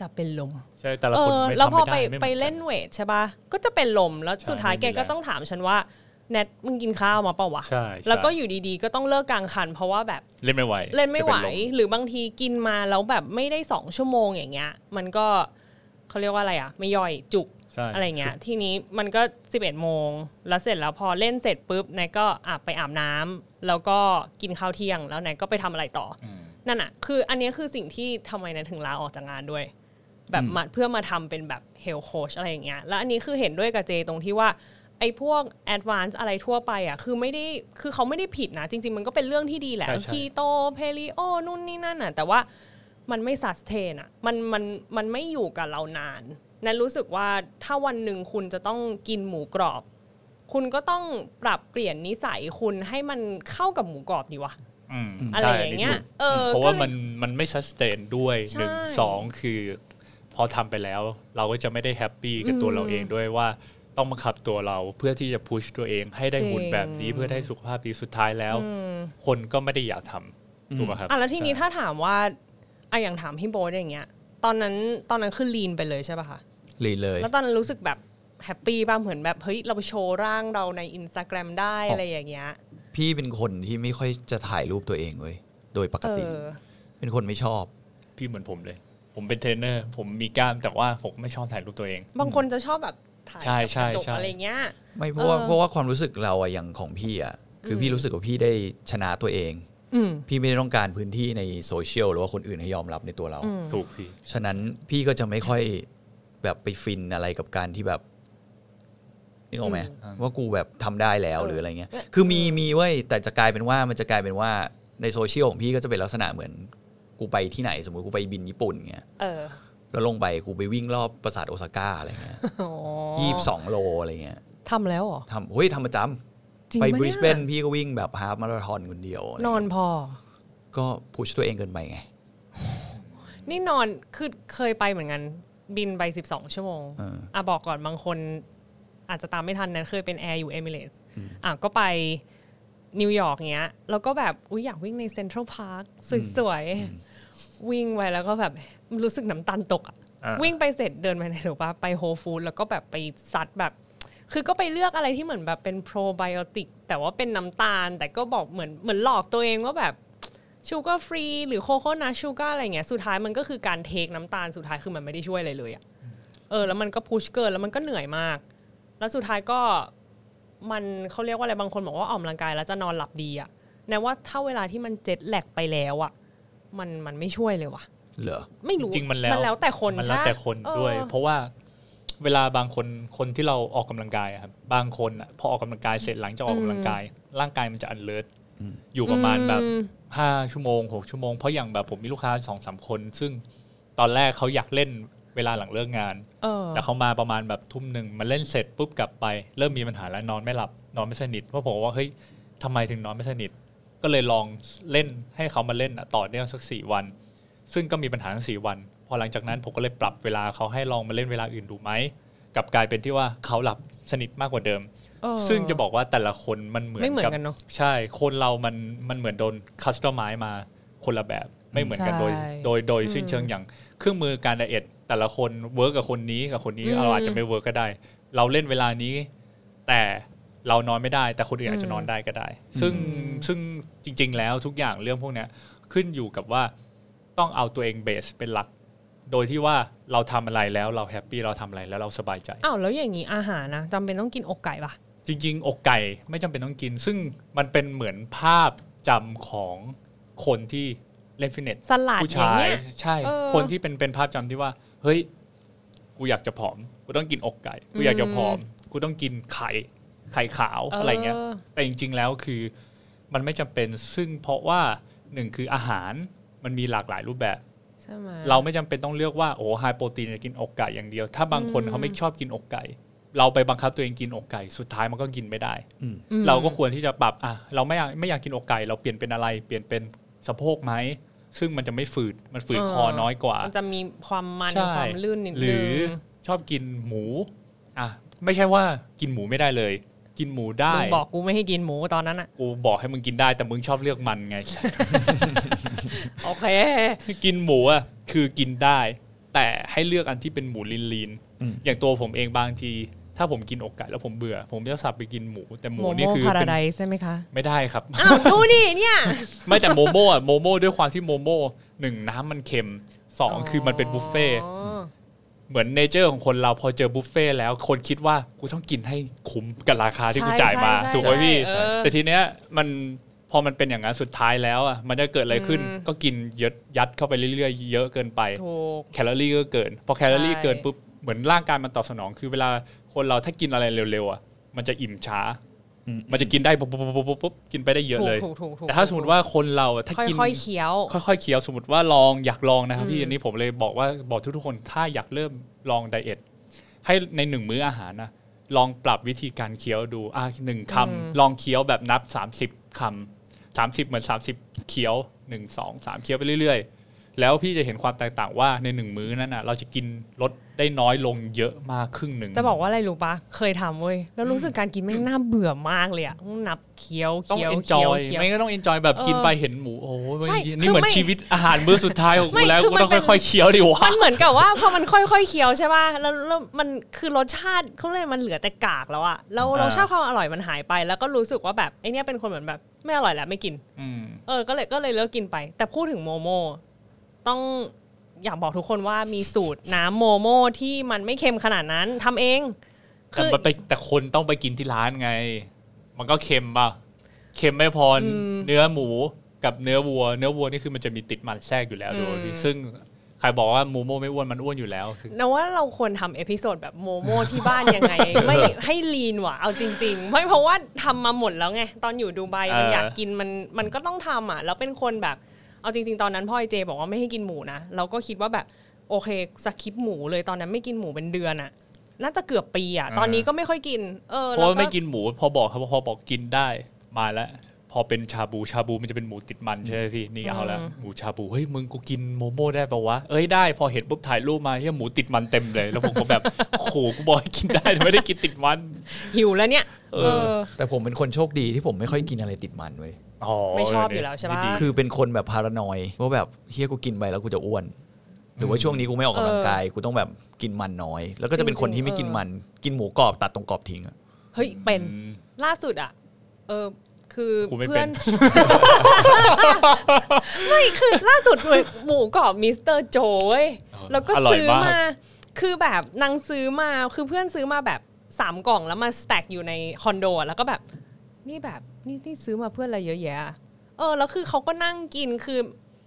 A: จะเป็นลม
B: ใช่แต่ละ
A: เอ
B: คน
A: อ
B: ไม่
A: แล้ว
B: ทำ
A: พอ
B: ไม่
A: ไป
B: ได้ม่หมื
A: ไป
B: อนกัน
A: เล่นเวทใช่ปะก็จะเป็นลมแล้ว
B: ใช่
A: สุดท้าย
B: ไม่
A: แก
B: มี
A: ก็
B: แรง
A: ต้องถามฉันว่าแนทมึงกินข้าวมาเปล่าวะ
B: ใช่ใช่
A: แล้วก็อยู่ดีๆ ก็ต้องเลิกกลางคัน เพราะว่าแบบ
B: เล่นไม่ไหว
A: เล่นไม่ไหว
B: จะป็ล
A: หรือบางทีกินมาแล้วแบบไม่ได้สองชั่วโมงอย่างเงี้ย มันก็เขาเรียกว่าอะไรอะไม่ย่อยจุก
B: ใช่
A: อะไรเงี้ย ทีนี้มันก็ 11 โมง แล้วเสร็จแล้วพอเล่นเสร็จปุ๊บนายก็อะไปอาบน้ำแล้วก็กินข้าวเที่ยง แล้วนายก็ไปทำอะไรต่ออ
B: ม
A: นั่นอะคืออันเนี้ยคือสิ่งที่ทำไมนายถึงลาออกจากงานด้วย แบบมาเพื่อมาทำเป็นแบบ health coach อะไรอย่างเงี้ย แล้วอันนี้คือเห็นด้วยกับเจตรงที่ว่าไอ้พวก advance อะไรทั่วไปอะคือไม่ได้คือเขาไม่ได้ผิดนะ จริง ๆ มันก็เป็นเรื่องที่ดีแหละ
B: ใช่ใช่
A: คีโตเพลีโอนู่นนี่นั่นอะแต่ว่ามันไม่ซัสเทนอะมันมันมันไม่อยู่กับเรานานแนนรู้สึกว่าถ้าวันหนึ่งคุณจะต้องกินหมูกรอบ คุณก็ต้องปรับเปลี่ยนนิสัยคุณให้มันเข้ากับหมูกรอบดีวะ
B: อืม
A: อะไร
B: ใช่
A: อย่างเงี้ย
B: นนี้ถูก
A: เออ
B: เพราะว่า
A: ก็เลย
B: มันมันไม่ซัสเตนด้วย
A: ใช่
B: หนึ่งสองคือ พอทำไปแล้ว เราก็จะไม่ได้แฮปปี้กับตัวเราเองด้วยว่าต้องบังคับตัวเราเพื่อที่จะพุชตัวเองให้ได้หุ่นแบบนี้เพื่อได้สุขภาพดีสุดท้ายแล้ว คนก็ไม่ได้อยากทำถูกไหมครับ
A: อะแล้วทีนี้
B: ใช่
A: ถ้าถามว่าอะอย่างถามพี่โบ๊ทอย่างเงี้ย ตอนนั้นตอนนั้นคือ lean ไปเลยใช่ป่ะคะ
C: lean เลย
A: แล้วตอนนั้นรู้สึกแบบ happy ป่ะเหมือนแบบเฮ้ยเราไปโชว์ร่างเราในอินสตาแกรมได้
C: อ๋ออ
A: อะไรอย่างเงี้ย
C: พี่เป็นคนที่ไม่ค่อยจะถ่ายรูปตัวเองเว้ยโดยปกติ
A: เออ
C: เป็นคนไม่ชอบ
B: พี่เหมือนผมเลย ผมเป็นเทรนเนอร์ ผมมีกล้ามแต่ว่าผมไม่ชอบถ่ายรูปตัวเอง
A: บางคนจะชอบแบบถ่าย
B: ใช่
A: กับ
B: ใช่
A: กระจก
B: ใช่
A: อะไรเงี้ย
C: ไม่เพราะว่า
A: เออ
C: เพราะว่าความรู้สึกเราอะอย่างของพี่อะคืออ
A: ม
C: พี่รู้สึกว่าพี่ได้ชนะตัวเอง
A: อืม
C: พี่ไม่ได้ต้องการพื้นที่ในโซเชียลหรือว่าคนอื่นให้ยอมรับในตัวเรา
A: อืม
B: ถูกพี่
C: ฉะนั้นพี่ก็จะไม่ค่อย แบบไปฟินอะไรกับการที่แบบนึกออกไหม
B: อืม
C: ว่ากูแบบทำได้แล้ว
A: เออ
C: หรืออะไรเงี้ย คือมีมีเว้ยแต่จะกลายเป็นว่ามันจะกลายเป็นว่าในโซเชียลของพี่ก็จะเป็นลักษณะเหมือนกูไปที่ไหนสมมติกูไปบินญี่ปุ่นเงี้ย
A: เออ
C: แล้วลงไปกูไปวิ่งรอบปราสาทโอซาก้าอะไรเงี้ย
A: อ๋อ
C: ยี่สิบสองโลอะไรเงี้ย
A: ทำแล้วเหรอ
C: ทำเฮ้ยทำประจำ
A: จริง
C: ปะไปบริสเบนพี่ก็วิ่งแบบ half marathon คนเดียวอะไร
A: นอน
C: เงี้ย
A: พอ
C: ก็ push ตัวเองเกินไปไง
A: นี่นอนคือเคยไปเหมือนกัน บินไป 12 ชั่วโมง
C: เออ
A: อะบอกก่อนบางคนอาจจะตามไม่ทันนั้นเคยเป็นแอร์อยู่เอมิเรตส์อะก็ไปนิวยอร์กเงี้ย แล้วก็แบบอุ้ยอยากวิ่งในเซ็นทรัลพาร์คสวยๆ วิ่งไปแล้วก็แบบรู้สึกน้ำตาลตกอะ
B: อ่า
A: วิ่งไปเสร็จเดินไปไหนหรือปะไปโฮฟู้ดแล้วก็แบบไปซัดแบบคือก็ไปเลือกอะไรที่เหมือนแบบเป็นโปรไบโอติกแต่ว่าเป็นน้ำตาล แต่ก็บอกเหมือนเหมือนหลอกตัวเองว่าแบบ ชูการ์ฟรีหรือโคโคนัทชูการ์อะไรเงี้ยสุดท้ายมันก็คือการเทคน้ำตาลสุดท้ายคือมันไม่ได้ช่วยอะไรเลยอะเออแล้วมันก็พุชเกินแล้วมันก็เหนื่อยมาก แล้วสุดท้ายก็มันเขาเรียกว่าอะไรบางคนบอกว่าออกกำลังกายแล้วจะนอนหลับดีอะแนว่าถ้าเวลาที่มันเจ็ตแลกไปแล้วอะมันมันไม่ช่วยเลยว่ะ
C: เหรอ
A: ไม่รู้
B: จริงๆมันแล้ว
A: มันแล้วแต่คน
B: มันแล้ว
A: ใช่
B: แต่คนด้วย
A: เออ
B: เพราะว่าเวลาบางคนคนที่เราออกกำลังกายอะครับบางคนอะพอออกกำลังกายเสร็จหลังจากออกกำลังกาย ร่างกายมันจะอันเลิศ
C: อืม
B: อยู่ประมาณแบบ
A: อืม
B: ห้าชั่วโมงหกชั่วโมง เพราะอย่างแบบผมมีลูกค้าสองสามคน ซึ่งตอนแรกเขาอยากเล่นเวลาหลังเลิกงาน
A: เออ
B: แต่เขามาประมาณแบบทุ่มหนึ่งมาเล่นเสร็จปุ๊บกลับไป เริ่มมีปัญหาแล้วนอนไม่หลับนอนไม่สนิทเพราะผมว่าเฮ้ยทำไมถึงนอนไม่สนิท ก็เลยลองเล่นให้เขามาเล่นอะต่อเนื่องสักสี่วัน ซึ่งก็มีปัญหาทั้งสี่วัน พอหลังจากนั้นผมก็เลยปรับเวลาเขาให้ลองมาเล่นเวลาอื่นดูไหมกลับกลายเป็นที่ว่าเขาหลับสนิทมากกว่าเดิม
A: เออ
B: ซึ่งจะบอกว่าแต่ละคนมันเหมือน
A: ไม่เหมือน
B: กับ
A: กันเนอะ
B: ใช่คนเรามันมันเหมือนโดน customize มาคนละแบบไม่เหมือนกัน
A: ใช่
B: โดยโดยโดย
A: อืม
B: สิ้นเชิงอย่างเครื่องมือการ diet แต่ละคน work กับคนนี้กับคนนี้
A: อืม
B: เราอาจจะไม่เวิร์กก็ได้ เราเล่นเวลานี้ แต่เรานอนไม่ได้ แต่คนอื่นอาจจะนอนได้ก็ได้ ซึ่งซึ่งจริง ๆ แล้วทุกอย่างเรื่องพวกเนี้ยขึ้นอยู่กับว่าต้องเอาตัวเอง base เป็นหลัก โดยที่ว่าเราทำอะไรแล้วเรา happy เราทำอะไรแล้วเราสบายใจ
A: อ้าวแล้วอย่างนี้อาหารนะจำเป็นต้องกินอกไก่ปะ
B: จริง ๆ อกไก่ไม่จำเป็นต้องกิน ซึ่งมันเป็นเหมือนภาพจำของคนที่เล่นฟิตเนส
A: สลัด
B: ผู้
A: อย่าง
B: ชาย
A: เงี้ย
B: ใช่
A: เออ
B: คนที่เป็นเป็นภาพจำที่ว่า เฮ้ย กูอยากจะผอม กูต้องกินอกไก่ กูอยากจะผอม กูต้องกินไข่ไข่ขาวอะไรเงี้ย แต่จริง ๆ แล้วคือมันไม่จำเป็น ซึ่งเพราะว่าหนึ่งคืออาหารมันมีหลากหลายรูปแบบ
A: ใช่ไหม
B: เราไม่จำเป็นต้องเลือกว่าโอ้ไฮโปรตีนจะกินอกไก่อย่างเดียว ถ้าบางคน
A: อืม
B: เขาไม่ชอบกินอกไก่ เราไปบังคับตัวเองกินอกไก่ สุดท้ายมันก็กินไม่ได้
A: อืม
B: เราก็ควรที่จะปรับอะเราไม่อยากไม่อยากกินอกไก่ เราเปลี่ยนเป็นอะไร เปลี่ยนเป็นสะโพกไหมซึ่งมันจะไม่ฝืดมันฝืดคอน้อยกว่า
A: มันจะมีความมัน
B: ใช่
A: ความลื่นนิด
B: ห
A: นึ
B: รืองชอบกินหมูอะไม่ใช่ว่ากินหมูไม่ได้เลย กินหมูได้
A: มึงบอกกูไม่ให้กินหมูตอนนั้นอะ
B: กูบอกให้มึงกินได้แต่มึงชอบเลือกมันไง
A: โอเค
B: กินหมูอะคือกินได้ แต่ให้เลือกอันที่เป็นหมูลีนลีนๆ
C: อืม
B: อย่างตัวผมเองบางที ถ้าผมกินอกไก่แล้วผมเบื่อ ผมจะสับไปกินหมู แต่หมู
A: โม
B: นี่
A: โม่
B: คือ
A: พารา
B: เป็น
A: ไดใช่ไหมคะ
B: ไม่ได้ครับ
A: อ้าวดูนี่เนี่ย
B: ไม่แต่โมโม่อะโมโม่ด้วยความที่โมโม่หนึ่งน้ำมันเค็มสองคือมันเป็นบุฟเฟ่ต์
A: อ๋อ
B: เหมือน nature ของคนเราพอเจอบุฟเฟ่ต์แล้ว คนคิดว่ากูต้องกินให้คุ้มกับราคาที่กูจ่ายมา
A: ใช่ใช่
B: ถูกไหมพี่
A: เออ
B: แต่ทีเนี้ยมันพอมันเป็นอย่างนั้นสุดท้ายแล้วอะมันจะเกิดอะไรขึ้น
A: อืม
B: ก็กินเยอะยัดเข้าไปเรื่อยๆ เยอะเกินไป
A: ถูก
B: แคลอรี่ก็เกิน พอแคลอรี่
A: ใช่
B: เกินปุ๊บเหมือนร่างกายมันตอบสนอง คือเวลา คนเราถ้ากินอะไรเร็วๆอะมันจะอิ่มช้า
C: อืม
B: มันจะกินได้ปุ๊บปุ๊บปุ๊บปุ๊บปุ๊บกินไปได้เยอะเลย
A: ถูกถูกถูก
B: แต่ถ้าสมมติว่าคนเราอะถ้า
A: ค่
B: กิน
A: อยๆเคี้ยว
B: ค่อยๆเคี้ยวสมมติว่าลองอยากลองนะครับพี่
A: อืม
B: อันนี้ผมเลยบอกว่าบอกทุกๆคนถ้าอยากเริ่มลองไดเอทให้ในหนึ่งมื้ออาหารนะลองปรับวิธีการเคี้ยวดูอะหนึ่งค
A: อืมำ
B: ลองเคี้ยวแบบนับ 30คำสามสิบเหมือน 30 เคี้ยวหนึ่งสองสามเคี้ยวไปเรื่อยๆ แล้วพี่จะเห็นความแตกต่างว่าในหนึ่งมื้อนั้นนะเราจะกินลดได้น้อยลงเยอะมากครึ่งหนึ่ง
A: จะบอกว่าอะไรรู้ปะเคยทำเว้ยแล้วรู้สึกการกินไม่งน่าเบื่อมากเลยอะต้องนับเคี้ยว
B: ต้อง
A: เคี้ยว
B: เอนจ
A: เคี้ยว
B: อย
A: เคี้ยว
B: ไม่ก็ต้องเอนจอยแบบ
A: เออ
B: กินไปเห็นหมูโอ้ย
A: ใช่
B: นี่เหมือน
A: คือไม่
B: ชีวิตอาหารมื้อสุดท้ายของ
A: ไม่
B: กูแล้ว
A: คือ
B: กู
A: มัน
B: ต้อง
A: เป็น
B: ค่อยๆเคี้ยวดิวะ
A: มันเหมือนกับว่าพอมันค่อยๆเคี้ยวใช่ป่ะแล้วแล้วมันคือรสชาติเขาเลยกมันเหลือแต่กากแล้วอะแล้ว
B: อ่า
A: เราชาติความอร่อยมันหายไป แล้วก็รู้สึกว่าแบบไอเนี้ยเป็นคนเหมือนแบบไม่อร่อยแล้วไม่กิน
B: อืม
A: เออ ก็เลยก็เลยเลิกกินไป แต่พูดถึงโมโม ต้องอยากบอกทุกคนว่ามีสูตรน้ำโมโมที่มันไม่เค็มขนาดนั้นทำเอง
B: แต่
A: คือ
B: มันไปแต่คนต้องไปกินที่ร้านไง มันก็เค็มป่ะเค็มไม่พออ
A: ม
B: เนื้อหมูกับเนื้อวัว เนื้อวัวนี่คือมันจะมีติดมันแทรกอยู่แล้วด้วย
A: อืม
B: ซึ่งใครบอกว่าหมูโมไม่อ้วนมันอ้วนอยู่แล้วคือ
A: นะว่าเราควรทำ episode แบบโมโมที่บ้านยังไง ไม่ให้ lean ว่ะเอาจริง ๆ ไม่เพราะว่าทำมาหมดแล้วไง ตอนอยู่ดูไบมันอยากกินมันมันก็ต้องทำอะแล้วเป็นคนแบบ เอาจริง ๆ ตอนนั้นพ่อไอเจบอกว่าไม่ให้กินหมูนะ เราก็คิดว่าแบบโอเค skip หมูเลยตอนนั้นไม่กินหมูเป็นเดือนอะน่าจะเกือบปีอะตอนนี้ก็ไม่ค่อยกิน เออ
B: เพ
A: แล้ว
B: ราะว่าแล้ว
A: ก็
B: ไม่กินหมูพอบอกครับพอบอกกินได้มาแล้วพอเป็นชาบูชาบูมันจะเป็นหมูติดมันใช่ไหมพี่นี่เอาละหมูชาบูเฮ้ยมึงกูกินโมโม่ได้ปะวะเอ้ยได้พอเห็นปุ๊บถ่ายรูปมาเฮ้ยหมูติดมันเต็มเลย แล้วผมก็แบบโอ้โหกูบอกให้กินได้แต่ไม่ได้กินติดมัน
A: หิวแล้วเนี่ย
B: เอ
A: เอ
B: อ
A: อ
C: แต่ผมเป็นคนโชคดีที่ผมไม่ค่อยกินอะไรติดมันเว้ย
B: อ๋อ
A: ไม่ชอบอยู่แล้วใช่ปะ
B: ดี
C: คือเป็นคนแบบพารานอยว่าแบบเฮียกูกินไปแล้วกูจะอ้วน หรือว่าช่วงนี้กูไม่ออกกำลังกายกูต้องแบบกินมันน้อย แล้วก็จะเป็นคนที่ไม่กินมัน กินหมูกรอบตัดตรงกรอบทิ้งอะ
A: เฮ้ยเป็น
B: อืม
A: ล่าสุดอะ เออคือ
B: กูไม่
A: เพื่อน
B: เป็น
A: ไม่คือล่าสุดเลยหมูกรอบมิสเตอร์โจเว้ย
B: เออ
A: แล้วก็
B: อร่อย
A: ซื้อ
B: มาก
A: มา คือแบบนางซื้อมาคือเพื่อนซื้อมาแบบสามกล่องแล้วมา stack อยู่ในคอนโดอะแล้วก็แบบ นี่แบบนี่นี่ซื้อมาเพื่อนอะไรเยอะแยะอะเออ แล้วคือเขาก็นั่งกินคือ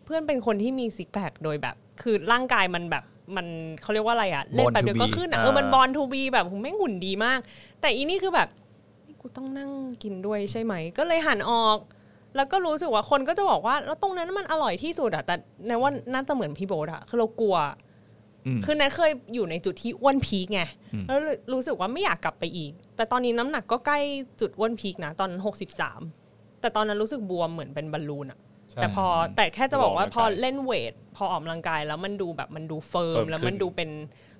A: เพื่อนเป็นคนที่มี six pack โดยแบบ คือร่างกายมันแบบมันเขาเรียกว่าอะไรอะเล่นแบบเดียวก็ขึ้นอะเออมัน born to be แบบผมแม่งหุ่นดีมาก แต่อีนี่คือแบบนี่กูต้องนั่งกินด้วยใช่ไหม ก็เลยหันออก แล้วก็รู้สึกว่าคนก็จะบอกว่า แล้วตรงนั้นมันอร่อยที่สุดอะแต่ในว่าน่าจะเหมือนพี่โบ๊ทอะคือเรากลัว
C: อืม
A: คือแนทเคยอยู่ในจุดที่อ้วน peak ไง
C: อืม
A: แล้วรู้สึกว่าไม่อยากกลับไปอีก แต่ตอนนี้น้ำหนักก็ใกล้จุดอ้วน peak นะตอนหกสิบสามแต่ตอนนั้นรู้สึกบวมเหมือนเป็นบอลลูนอะ
B: ใช่
A: แต่พอแต่แค่จะบอกว่า
B: ออกกำลั
A: อง
B: กาย
A: เล่น weight พอออกกำลังกายแล้วมันดูแบบมันดู
B: firm
A: แล้ว
B: ขึ้น
A: มันดูเป็น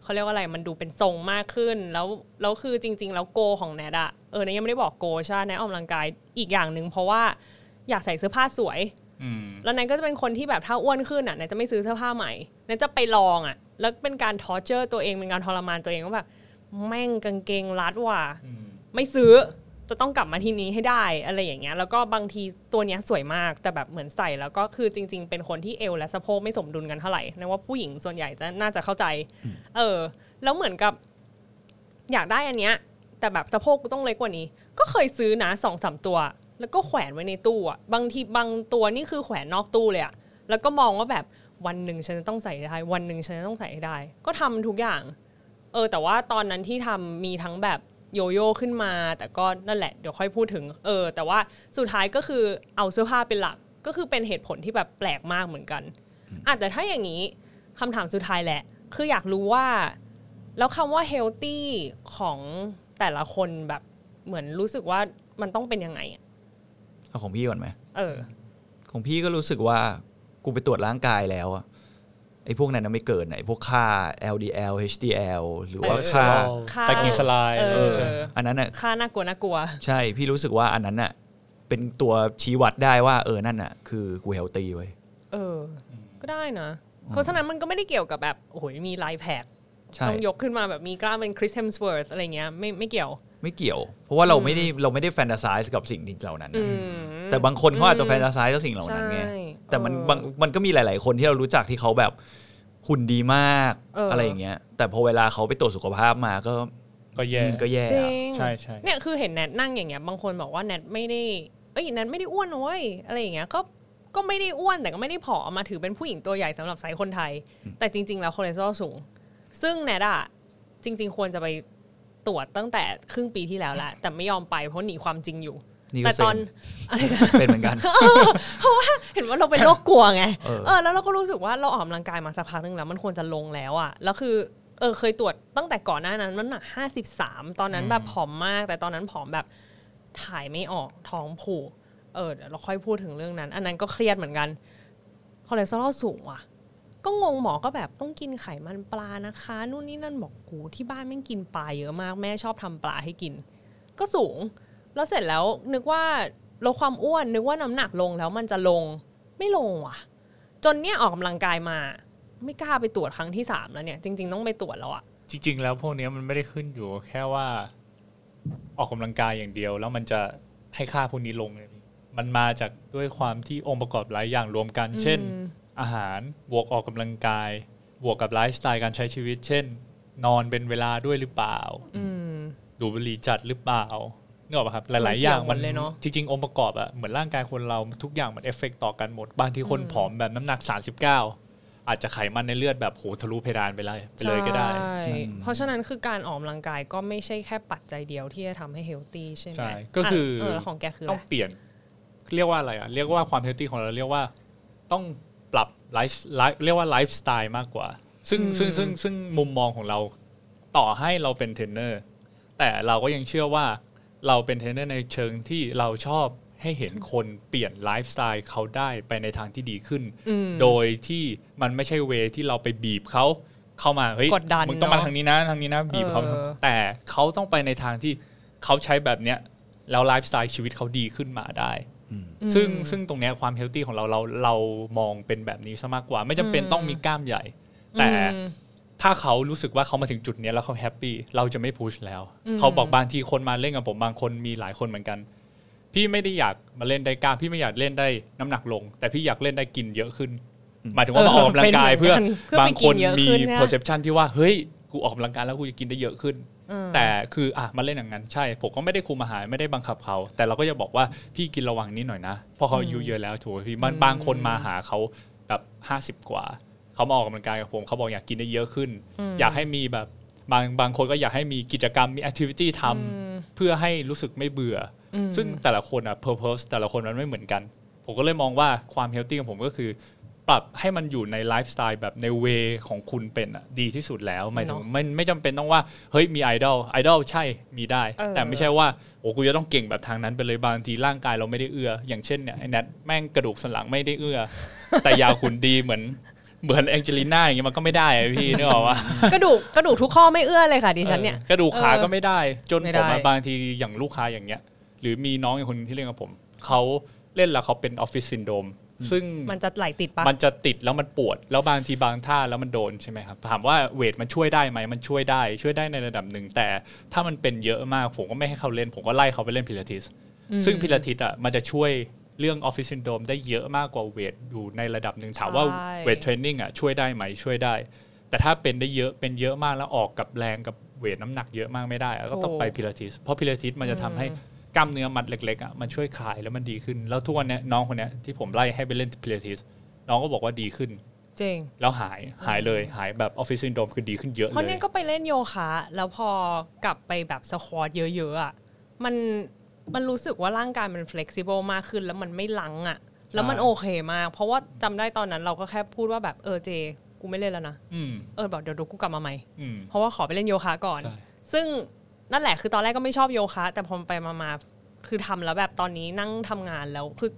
A: เขาเรียกว่าอะไรมันดูเป็นทรงมากขึ้น แล้วแล้วคือจริง ๆ แล้ว goal ของแนทอะเออแนทยังไม่ได้บอก goal ใช่ไหมแนทออกกำลังกายอีกอย่างหนึ่งเพราะว่าอยากใส่เสื้อผ้าสวย
B: อืม
A: แล้วแนนก็จะเป็นคนที่แบบถ้าอ้วนขึ้นอะแนนจะไม่ซื้อเสื้อผ้าใหม่แนนจะไปลองอะ แล้วเป็นการทอร์เจอร์ตัวเองเป็นการทรมานตัวเองว่าแบบแม่งกางเกงรัดว่ะ
B: อืม
A: ไม่ซื้อจะต้องกลับมาที่นี้ให้ได้อะไรอย่างเงี้ยแล้วก็บางทีตัวเนี้ยสวยมากแต่แบบเหมือนใส่แล้วก็คือจริง ๆ เป็นคนที่เอวและสะโพกไม่สมดุลกันเท่าไหร่นะว่าผู้หญิงส่วนใหญ่จะน่าจะเข้าใจ เออ แล้วเหมือนกับ อยากได้อันเนี้ย แต่แบบสะโพกกูต้องเล็กกว่านี้ ก็เคยซื้อนะสองสามตัว แล้วก็แขวนไว้ในตู้อะบางทีบางตัวนี่คือแขวนนอกตู้เลยอะแล้วก็มองว่าแบบวันหนึ่งฉันจะต้องใส่ได้ วันหนึ่งฉันจะต้องใส่ให้ได้ ก็ทำทุกอย่าง เออ แต่ว่าตอนนั้นที่ทำมีทั้งแบบโยโย่ขึ้นมา แต่ก็นั่นแหละเดี๋ยวค่อยพูดถึง เออ แต่ว่าสุดท้ายก็คือเอาเสื้อผ้าเป็นหลัก ก็คือเป็นเหตุผลที่แบบแปลกมากเหมือนกันอะแต่ถ้าอย่างนี้คำถามสุดท้ายแหละ คืออยากรู้ว่า แล้วคำว่า healthy ของแต่ละคนแบบเหมือนรู้สึกว่ามันต้องเป็นยังไงอะ
C: เอาของพี่ก่อนไหม
A: เออ
C: ของพี่ก็รู้สึกว่า กูไปตรวจร่างกายแล้วอะไอ้พวกนั้นนะไม่เกินไอ้พวกค่า LDL HDL หรือว่า
A: เออ
C: ค่า
A: ค่า
B: ตะกีสลาย
A: เอ
C: เอ
A: อ
C: ออันนั้นอะ
A: ค่าน่ากลัวน่ากลัว
C: ใช่พี่รู้สึกว่าอันนั้นอะเป็นตัวชี้วัดได้ว่า เออนั่นอะคือกูเฮลตี้เว้ย
A: เออ ก็ได้นะ เพราะฉะนั้นมันก็ไม่ได้เกี่ยวกับแบบ โอ้โหมี nine pack
C: ใช่
A: ต้องยกขึ้นมาแบบมีกล้ามเป็นคริสเฮมสเวิร์สอะไรเงี้ยไม่ไม่เกี่ยว
C: ไม่เกี่ยว เพราะว่าเราไม่ได้เราไม่ได้ fantasize กับสิ่งเหล่านั้น
A: อืม
C: นะแต่บางคนเขาอาจจะ
A: อืม
C: fantasize กับสิ่งเหล่านั้นไง
A: ใช่
C: แต่มัน
A: เออบา
C: งมันก็มีหลาย ๆ คนที่เรารู้จักที่เขาแบบหุ่นดีมาก
A: เอออ
C: อะไรอย่างเงี้ย แต่พอเวลาเขาไปตรวจสุขภาพมาก็
B: ก็แย่
C: ก็แย่
A: จริ
C: อะ
B: ใช่ใช่
A: เนี่ยคือเห็นแนทนั่งอย่างเงี้ยบางคนบอกว่าแนทไม่ได้เอ้ยแนทไม่ได้อ้วนนะเว้ยอะไรอย่างเงี้ยก็ก็ไม่ได้อ้วนแต่ก็ไม่ได้ผอมมาถือเป็นผู้หญิงตัวใหญ่สำหรับไซส์คนไทย แต่จริง ๆ แล้วคอเลสเตอรอลสูง ซึ่งแนทอะจริง ๆ ควรจะไป ตรวจตั้งแต่ครึ่งปีที่แล้วแหละแต่ไม่ยอมไปเพราะหนีความจริงอยู่
C: นี่
A: แต่
C: ก็เซ็
A: ตอน
C: ง
A: อะไรนะ
C: เป็นเหมือนกัน
A: เห็นว่าเราเป็นโรคกลัวไง
C: เออ
A: เออแล้วเราก็รู้สึกว่าเราออกกำลังกายมาสักพักหนึงแล้ว มันควรจะลงแล้วอะแล้วคือเออเคยตรวจตั้งแต่ก่อนหน้านั้นมันหนักห้าสิบสามตอนนั้นแบบผอมมาก แต่ตอนนั้นผอมแบบถ่ายไม่ออกท้องผูกเออเดี๋ยวเราค่อยพูดถึงเรื่องนั้น อันนั้นก็เครียดเหมือนกันคอเลสเตอรอลสูงว่ะ ก็งงหมอก็แบบต้องกินไขมันปลานะคะ นู่นนี่นั่นบอกกูที่บ้านแม่งกินปลาเยอะมาก แม่ชอบทำปลาให้กิน ก็สูง แล้วเสร็จแล้วนึกว่าลดความอ้วนนึกว่าน้ำหนักลงแล้วมันจะลงไม่ลงว่ะ จนเนี่ยออกกำลังกายมา ไม่กล้าไปตรวจครั้งที่สามแล้วเนี่ย จริง ๆ ต้องไปตรวจแล้วอะ
B: จริง ๆ แล้วพวกเนี้ยมันไม่ได้ขึ้นอยู่แค่ว่า ออกกำลังกายอย่างเดียว แล้วมันจะให้ค่าพวกนี้ลงเลยพี่มันมาจากด้วยความที่องค์ประกอบหลายอย่างรวมกัน เช่น อาหารบวกออกกำลังกาย บวกกับไลฟ์สไตล์การใช้ชีวิต เช่น นอนเป็นเวลาด้วยหรือเปล่า
A: อืม
B: ดูดบุหรี่จัดหรือเปล่านึกออกปะครับหลายๆ
A: เกี่
B: อ
A: ยว
B: ย่าง
A: หม
B: มั
A: ด
B: น
A: เลยเนอะ
B: จริง ๆ องค์ประกอบอะเหมือนร่างกายคนเราทุกอย่างมันเอฟเฟกต่อกันหมด บางทีคนผอมแบบน้ำหนัก 39อาจจะไขมันในเลือดแบบโหทะลุเพดานไปเลยไปเลยก็ได้
A: ใช่เพราะฉะนั้นคือการออกกำลังกายก็ไม่ใช่แค่ปัจจัยเดียวที่จะทำให้ healthy ใช่ไหม
B: ใช่ก็คือ
A: เออแล้วของแกคือ
B: ต้อ
A: อะ
B: ง
A: ไร
B: เปลี่ยน เรียกว่าอะไรอะ เรียกว่าความ healthy ของเราเรียกว่าต้องปรับ life life เรียกว่าไลฟ์สไตล์มากกว่า ซึ่งซึ่งซึ่งซึ่งมุมมองของเราต่อให้เราเป็นเทรนเนอร์แต่เราก็ยังเชื่อว่าเราเป็นเทรนเนอร์ในเชิงที่เราชอบให้เห็นคนเปลี่ยนไลฟ์สไตล์เขาได้ไปในทางที่ดีขึ้น
A: อืม
B: โดยที่มันไม่ใช่เวที่เราไปบีบเขาเข้ามาเฮ้ย
A: กดดัน
B: มึงต้องมา
A: เนอะ
B: ทางนี้นะทางนี้นะบีบเขา
A: เออ
B: แต่เขาต้องไปในทางที่เขาใช้แบบเนี้ยแล้วไลฟ์สไตล์ชีวิตเขาดีขึ้นมาได้ ซึ่งซึ่งตรงเนี้ยความเฮลตี้ของเราเราเรามองเป็นแบบนี้ซะมากกว่า ไม่จำเป็นต้องมีกล้ามใหญ่ แต่
A: อืม
B: ถ้าเขารู้สึกว่าเขามาถึงจุดเนี้ยแล้วเขาแฮปปี้เราจะไม่พุชแล้ว เขาบอกบางทีคนมาเล่นกับผมบางคนมีหลายคนเหมือนกัน พี่ไม่ได้อยากมาเล่นได้กล้ามพี่ไม่อยากเล่นได้น้ำหนักลง แต่พี่อยากเล่นได้กินเยอะขึ้นหมายถึงว่ามาออกกำลังกาย
A: เป็นเหมื
B: เพื่อ
A: อนกันเพื่อไป
B: บางคน
A: กินเยอะ
B: มี
A: ขึ้นนะ
B: perception ที่ว่าเฮ้ยกูออกกำลังกายแล้วกูจะกินได้เยอะขึ้น แต่คืออะมาเล่นอย่างนั้นใช่ ผมก็ไม่ได้คุมอาหารไม่ได้บังคับเขา แต่เราก็จะบอกว่าพี่กินระวังนิดหน่อยนะเพราะเขาอายุเยอะแล้วถูกไหมพี่บางบางคนมาหาเขาแบบห้าสิบกว่า เขามาออกกำลังกายกับผมเขาบอกอยากกินได้เยอะขึ้น อยากให้มีแบบบางบางคนก็อยากให้มีกิจกรรมมีแอคทิวิตี้ทเพื่อให้รู้สึกไม่เบื่ออซึ่งแต่ละคนอะ purpose แต่ละคนมันไม่เหมือนกัน ผมก็เลยมองว่าความ healthy ของผมก็คือ ปรับให้มันอยู่ในไลฟ์สไตล์แบบใน way ของคุณเป็นอะดีที่สุดแล้วหมายถึง
A: เนอะ
B: ไม่ไม่จำเป็นต้องว่าเฮ้ยมีไอดอลไอดอลใช่มีได้
A: เออ
B: แต่ไม่ใช่ว่าโอ้กูจะต้องเก่งแบบทางนั้นไปเลยบางทีร่างกายเราไม่ได้เอื้ออย่างเช่นเนี่ยไอแนทแม่งกระดูกสันหลังไม่ได้เอื้อแต่อยากหุ่นดีเหมือนเหมือนแองเจลิน่าอย่างเงี้ยมันก็ไม่ได้อะพี่นึกออกว่า
A: กระดูกกระดูกทุกข้อไม่เอื้อเลยค่ะดิฉันเนี่ย
B: กระดูกขา
A: เออ
B: ก็ไม่ได้ จน
A: ไม่
B: ผม
A: ได้
B: อะบางทีอย่างลูกค้าอย่างเงี้ย หรือมีน้องอย่างคนที่เล่นกับผมเขาเล่นแล้วเขาเป็นออฟฟิศซินโดรม ซึ่ง
A: มันจะไหล่ติดปะ
B: มันจะติดแล้วมันปวด แล้วบางทีบางท่าแล้วมันโดนใช่ไหมครับถามว่า weight มันช่วยได้ไหมมันช่วยได้ ช่วยได้ในระดับหนึ่ง แต่ถ้ามันเป็นเยอะมากผมก็ไม่ให้เขาเล่น ผมก็ไล่เขาไปเล่นพิลาทิส ซึ่งพิลาทิสอะมันจะช่วยเรื่องออฟฟิศซินโดรมได้เยอะมากกว่า weight อยู่ในระดับหนึ่งถามว่า
A: ใช่
B: weight training อะช่วยได้ไหมช่วยได้ แต่ถ้าเป็นได้เยอะเป็นเยอะมากแล้วออกกับแรงกับ weight น้ำหนักเยอะมากไม่ได้อะก็ต้องไปพิลาทิสเพราะพิลาทิสมันจะทำให้ กล้ามเนื้อมัดเล็กๆอะมันช่วยคลายแล้วมันดีขึ้น แล้วทุกวันเนี้ยน้องคนเนี้ยที่ผมไล่ให้ไปเล่นพิลาทิสน้องก็บอกว่าดีขึ้น
A: จริง
B: แล้วหายหายเลยหายแบบออฟฟิศซินโดรมคือดีขึ้นเยอะ
A: เพราะ
B: เล
A: เนี่ยยก็ไปเล่นโยคะ แล้วพอกลับไปแบบ squat เยอะๆอะมันมันรู้สึกว่าร่างกายมัน flexible มากขึ้น แล้วมันไม่ลังอะ แล้วมันโอเคมาก เพราะว่าจำได้ตอนนั้นเราก็แค่พูดว่าแบบเออเจ กูไม่เล่นแล้วนะ
B: อืม
A: เออบอกเดี๋ยวเดี๋ยวกูกลับมาใหม่
B: อืม
A: เพราะว่าขอไปเล่นโยคะก่อน
B: ใช่
A: ซึ่ง นั่นแหละคือตอนแรกก็ไม่ชอบโยคะ แต่พอไปมาๆคือทำแล้วแบบตอนนี้นั่งทำงานแล้วคือ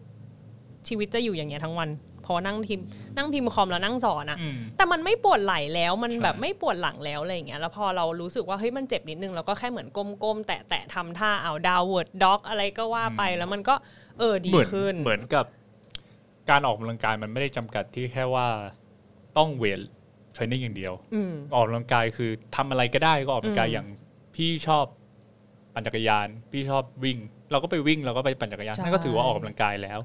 A: ชีวิตจะอยู่อย่างเงี้ยทั้งวันเพราะว่านั่งพิมพ์นั่งพิมพ์คอมแล้วนั่งสอนอะ
B: อืม
A: แต่มันไม่ปวดไหล่แล้วมัน
B: ใช่
A: แบบไม่ปวดหลังแล้วอะไรอย่างเงี้ยแล้วพอเรารู้สึกว่าเฮ้ยมันเจ็บนิดนึงเราก็แค่เหมือนก้มๆแตะๆทำท่าเอา downward dog อะไรก็ว่าไปแล้วมันก็เออดี
B: เหมือน
A: ขึ้น
B: เหมือนกับ การออกกำลังกายมันไม่ได้จำกัดที่แค่ว่าต้องเวทเทรนนิ่งอย่างเดียว
A: อืม
B: ออกกำลังกายคือทำอะไรก็ได้ก็ออกกำลังกาย
A: อืม
B: อย่าง พี่ชอบปั่นจักรยาน พี่ชอบวิ่ง เราก็ไปวิ่งเราก็ไปปั่นจักรยาน
A: ใช่
B: นั่นก็ถือว่าออกกำลังกายแล้ว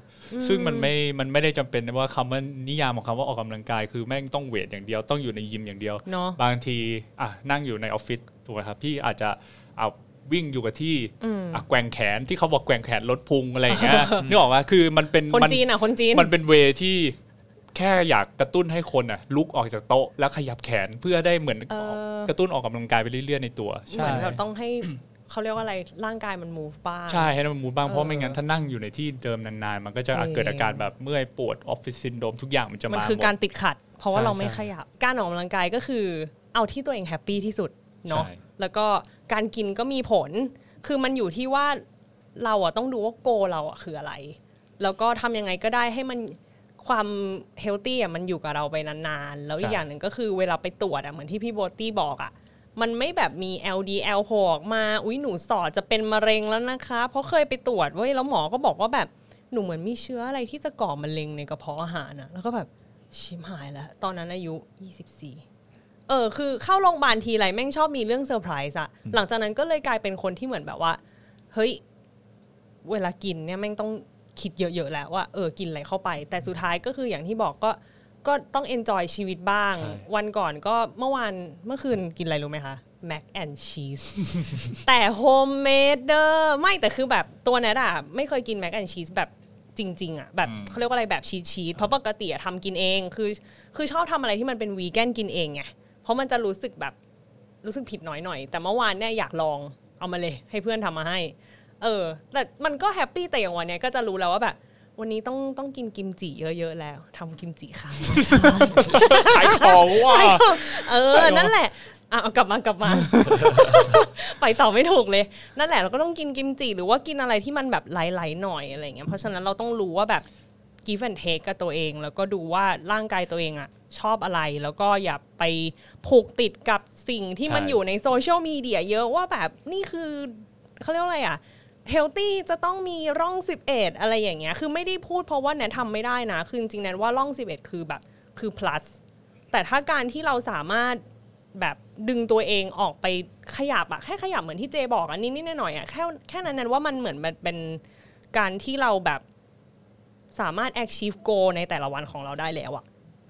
B: ซึ่งมันไม่มันไม่ได้จำเป็นว่าคำว่านิยามของคำว่าออกกำลังกาย คือแม่งต้องเวทอย่างเดียวต้องอยู่ในยิมอย่างเดียว
A: เนาะ
B: บางทีอะนั่งอยู่ในออฟฟิศถูกไหมครับพี่อาจจะเอาวิ่งอยู่กับที่
A: อืม
B: อะแกว่งแขนที่เขาบอกแกว่งแขนลดพุงอะไรอย่างเงี้ยนึกออกไหมคือมันเป็น
A: คน
B: มั
A: จีนอะคนจีน
B: มันเป็น way ที่ แค่อยากกระตุ้นให้คนอะลุกออกจากโต๊ะแล้วขยับแขนเพื่อได้เหมือน
A: เออ
B: กระตุ้นออกกำลังกายไปเรื่อยๆในตัว
A: เห
B: ใช่
A: มือนเราต้องให้เขาเรียกว่าอะไรร่างกายมัน move บ้าง
B: ใช่ให้มัน move บ้าง เออ
A: เพ
B: ราะไม่งั้นถ้านั่งอยู่ในที่เดิมนานๆ มันก็จะ
A: จริง
B: เกิดอาการแบบเมื่อยปวดออฟฟิศซินโดรมทุกอย่างมันจะ
A: มัน
B: มา
A: คือ
B: หมด
A: การติดขัด เพราะว่า
B: ใช่
A: เราไม่
B: ใช่
A: ขยับการออกกำลังกายก็คือเอาที่ตัวเองแฮปปี้ที่สุดเนาะ
B: ใช่
A: แล้วก็การกินก็มีผล คือมันอยู่ที่ว่าเราอะต้องดูว่า goal เราอะคืออะไร แล้วก็ทำยังไงก็ได้ให้มัน ความ healthy อะมันอยู่กับเราไปนานๆ แล้วอีก
B: ใช่
A: อย่างหนึ่งก็คือเวลาไปตรวจอะเหมือนที่พี่โบตี้บอกอะมันไม่แบบมี LDL โผล่ออกมา อุ้ยหนูสอดจะเป็นมะเร็งแล้วนะคะ เพราะเคยไปตรวจเว้ยแล้วหมอก็บอกว่าแบบหนูเหมือนมีเชื้ออะไรที่จะก่อมะเร็งในกระเพาะอาหารนะแล้วก็แบบชิบหายแล้ว ตอนนั้นอายุ 24 เออ คือเข้าโรงพยาบาลทีไรแม่งชอบมีเรื่องเซอร์ไพรส์อะหลังจากนั้นก็เลยกลายเป็นคนที่เหมือนแบบว่า เฮ้ย เวลากินเนี่ยแม่งต้อง คิดเยอะๆแล้วว่าเออกินอะไรเข้าไป แต่สุดท้ายก็คืออย่างที่บอกก็ก็ต้อง enjoy ชีวิตบ้าง
B: ใช่
A: วันก่อนก็เมื่อวานเมื่อคืนกินอะไรรู้ไหมคะ mac and cheese แต่ homemade เด้อไม่แต่คือแบบตัวแนทอะไม่เคยกิน mac and cheese แบบจริง ๆอะแบบเขาเรียกว่าอะไรแบบชีสชีสเพราะปกติอะทำกินเองคือ คือชอบทำอะไรที่มันเป็นวีแกนกินเองไงเพราะมันจะรู้สึกแบบรู้สึกผิดน้อยหน่อยแต่เมื่อวานเนี่ยอยากลองเอามาเลยให้เพื่อนทำมาให้ เออ แต่มันก็แฮปปี้แต่อย่างวันเนี้ยก็จะรู้แล้วว่าแบบ วันนี้ต้องต้องกินกิมจิเยอะๆแล้วทำกิมจิค่ะ
B: ขายของว่ะ
A: เออ นั่นแหละอะเอากลับมากลับมา ไปต่อไม่ถูกเลย นั่นแหละเราก็ต้องกินกิมจิหรือว่ากินอะไรที่มันแบบไหลๆหน่อยอะไรเงี้ยเพราะฉะนั้นเราต้องรู้ว่าแบบ give and take กับตัวเอง แล้วก็ดูว่าร่างกายตัวเองอะชอบอะไรแล้วก็อย่าไปผูกติดกับสิ่งที่มัน
B: ใช่
A: อยู่ในโซเชียลมีเดียเยอะว่าแบบนี่คือเขาเรียกว่าอะไรอะ เฮลตี้จะต้องมีร่อง 11 อะไรอย่างเงี้ย คือไม่ได้พูดเพราะว่าแนททำไม่ได้นะ คือจริงๆแนว่าร่อง 11 คือแบบคือ plus แต่ถ้าการที่เราสามารถแบบดึงตัวเองออกไปขยับอะแค่ขยับเหมือนที่เจบอกอะนิดๆหน่อยๆอะแค่แค่นั้นนั้นว่ามันเหมือนมันเป็นการที่เราแบบสามารถ achieve goal ในแต่ละวันของเราได้แล้วอะ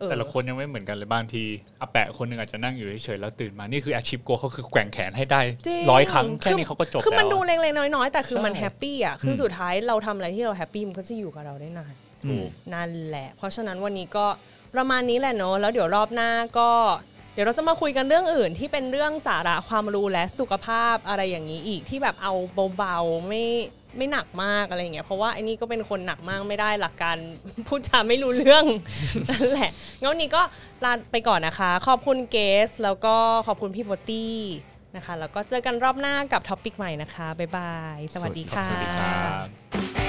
B: แต่ละคนยังไม่เหมือนกันเลยบางทีอาแปะคนหนึ่งอาจจะนั่งอยู่เฉยๆแล้วตื่นมานี่คือแอชิปโกเขาคือแกว่งแขนให้ได้
A: จริง
B: ร้อยครั้งแค่นี้เขาก็จบ
A: คือมัน
B: แล้ว
A: ดูเล็กๆน้อยๆแต่คือมัน
B: ใช่
A: แฮปปี้อะคือสุดท้ายเราทำอะไรที่เราแฮปปี้มันก็จะอยู่กับเราได้นาน
B: ถูก
A: นั่นแหละ เพราะฉะนั้นวันนี้ก็ประมาณนี้แหละเนอะแล้วเดี๋ยวรอบหน้าก็เดี๋ยวเราจะมาคุยกันเรื่องอื่นที่เป็นเรื่องสาระความรู้และสุขภาพอะไรอย่างนี้อีกที่แบบเอาเบาๆไม่ ไม่หนักมากอะไรอย่างเงี้ยเพราะว่าไอ้นี่ก็เป็นคนหนักมากไม่ได้หลักการพูดจาไม่รู้เรื่องนั่นแหละงั้นวันนี้ก็ลาไปก่อนนะคะ ขอบคุณเกส แล้วก็ขอบคุณพี่โบตี้นะคะ แล้วก็เจอกันรอบหน้ากับท็อปิกใหม่นะคะบ๊ายบาย สวัสดีค่ะ
B: สวัสดีครับ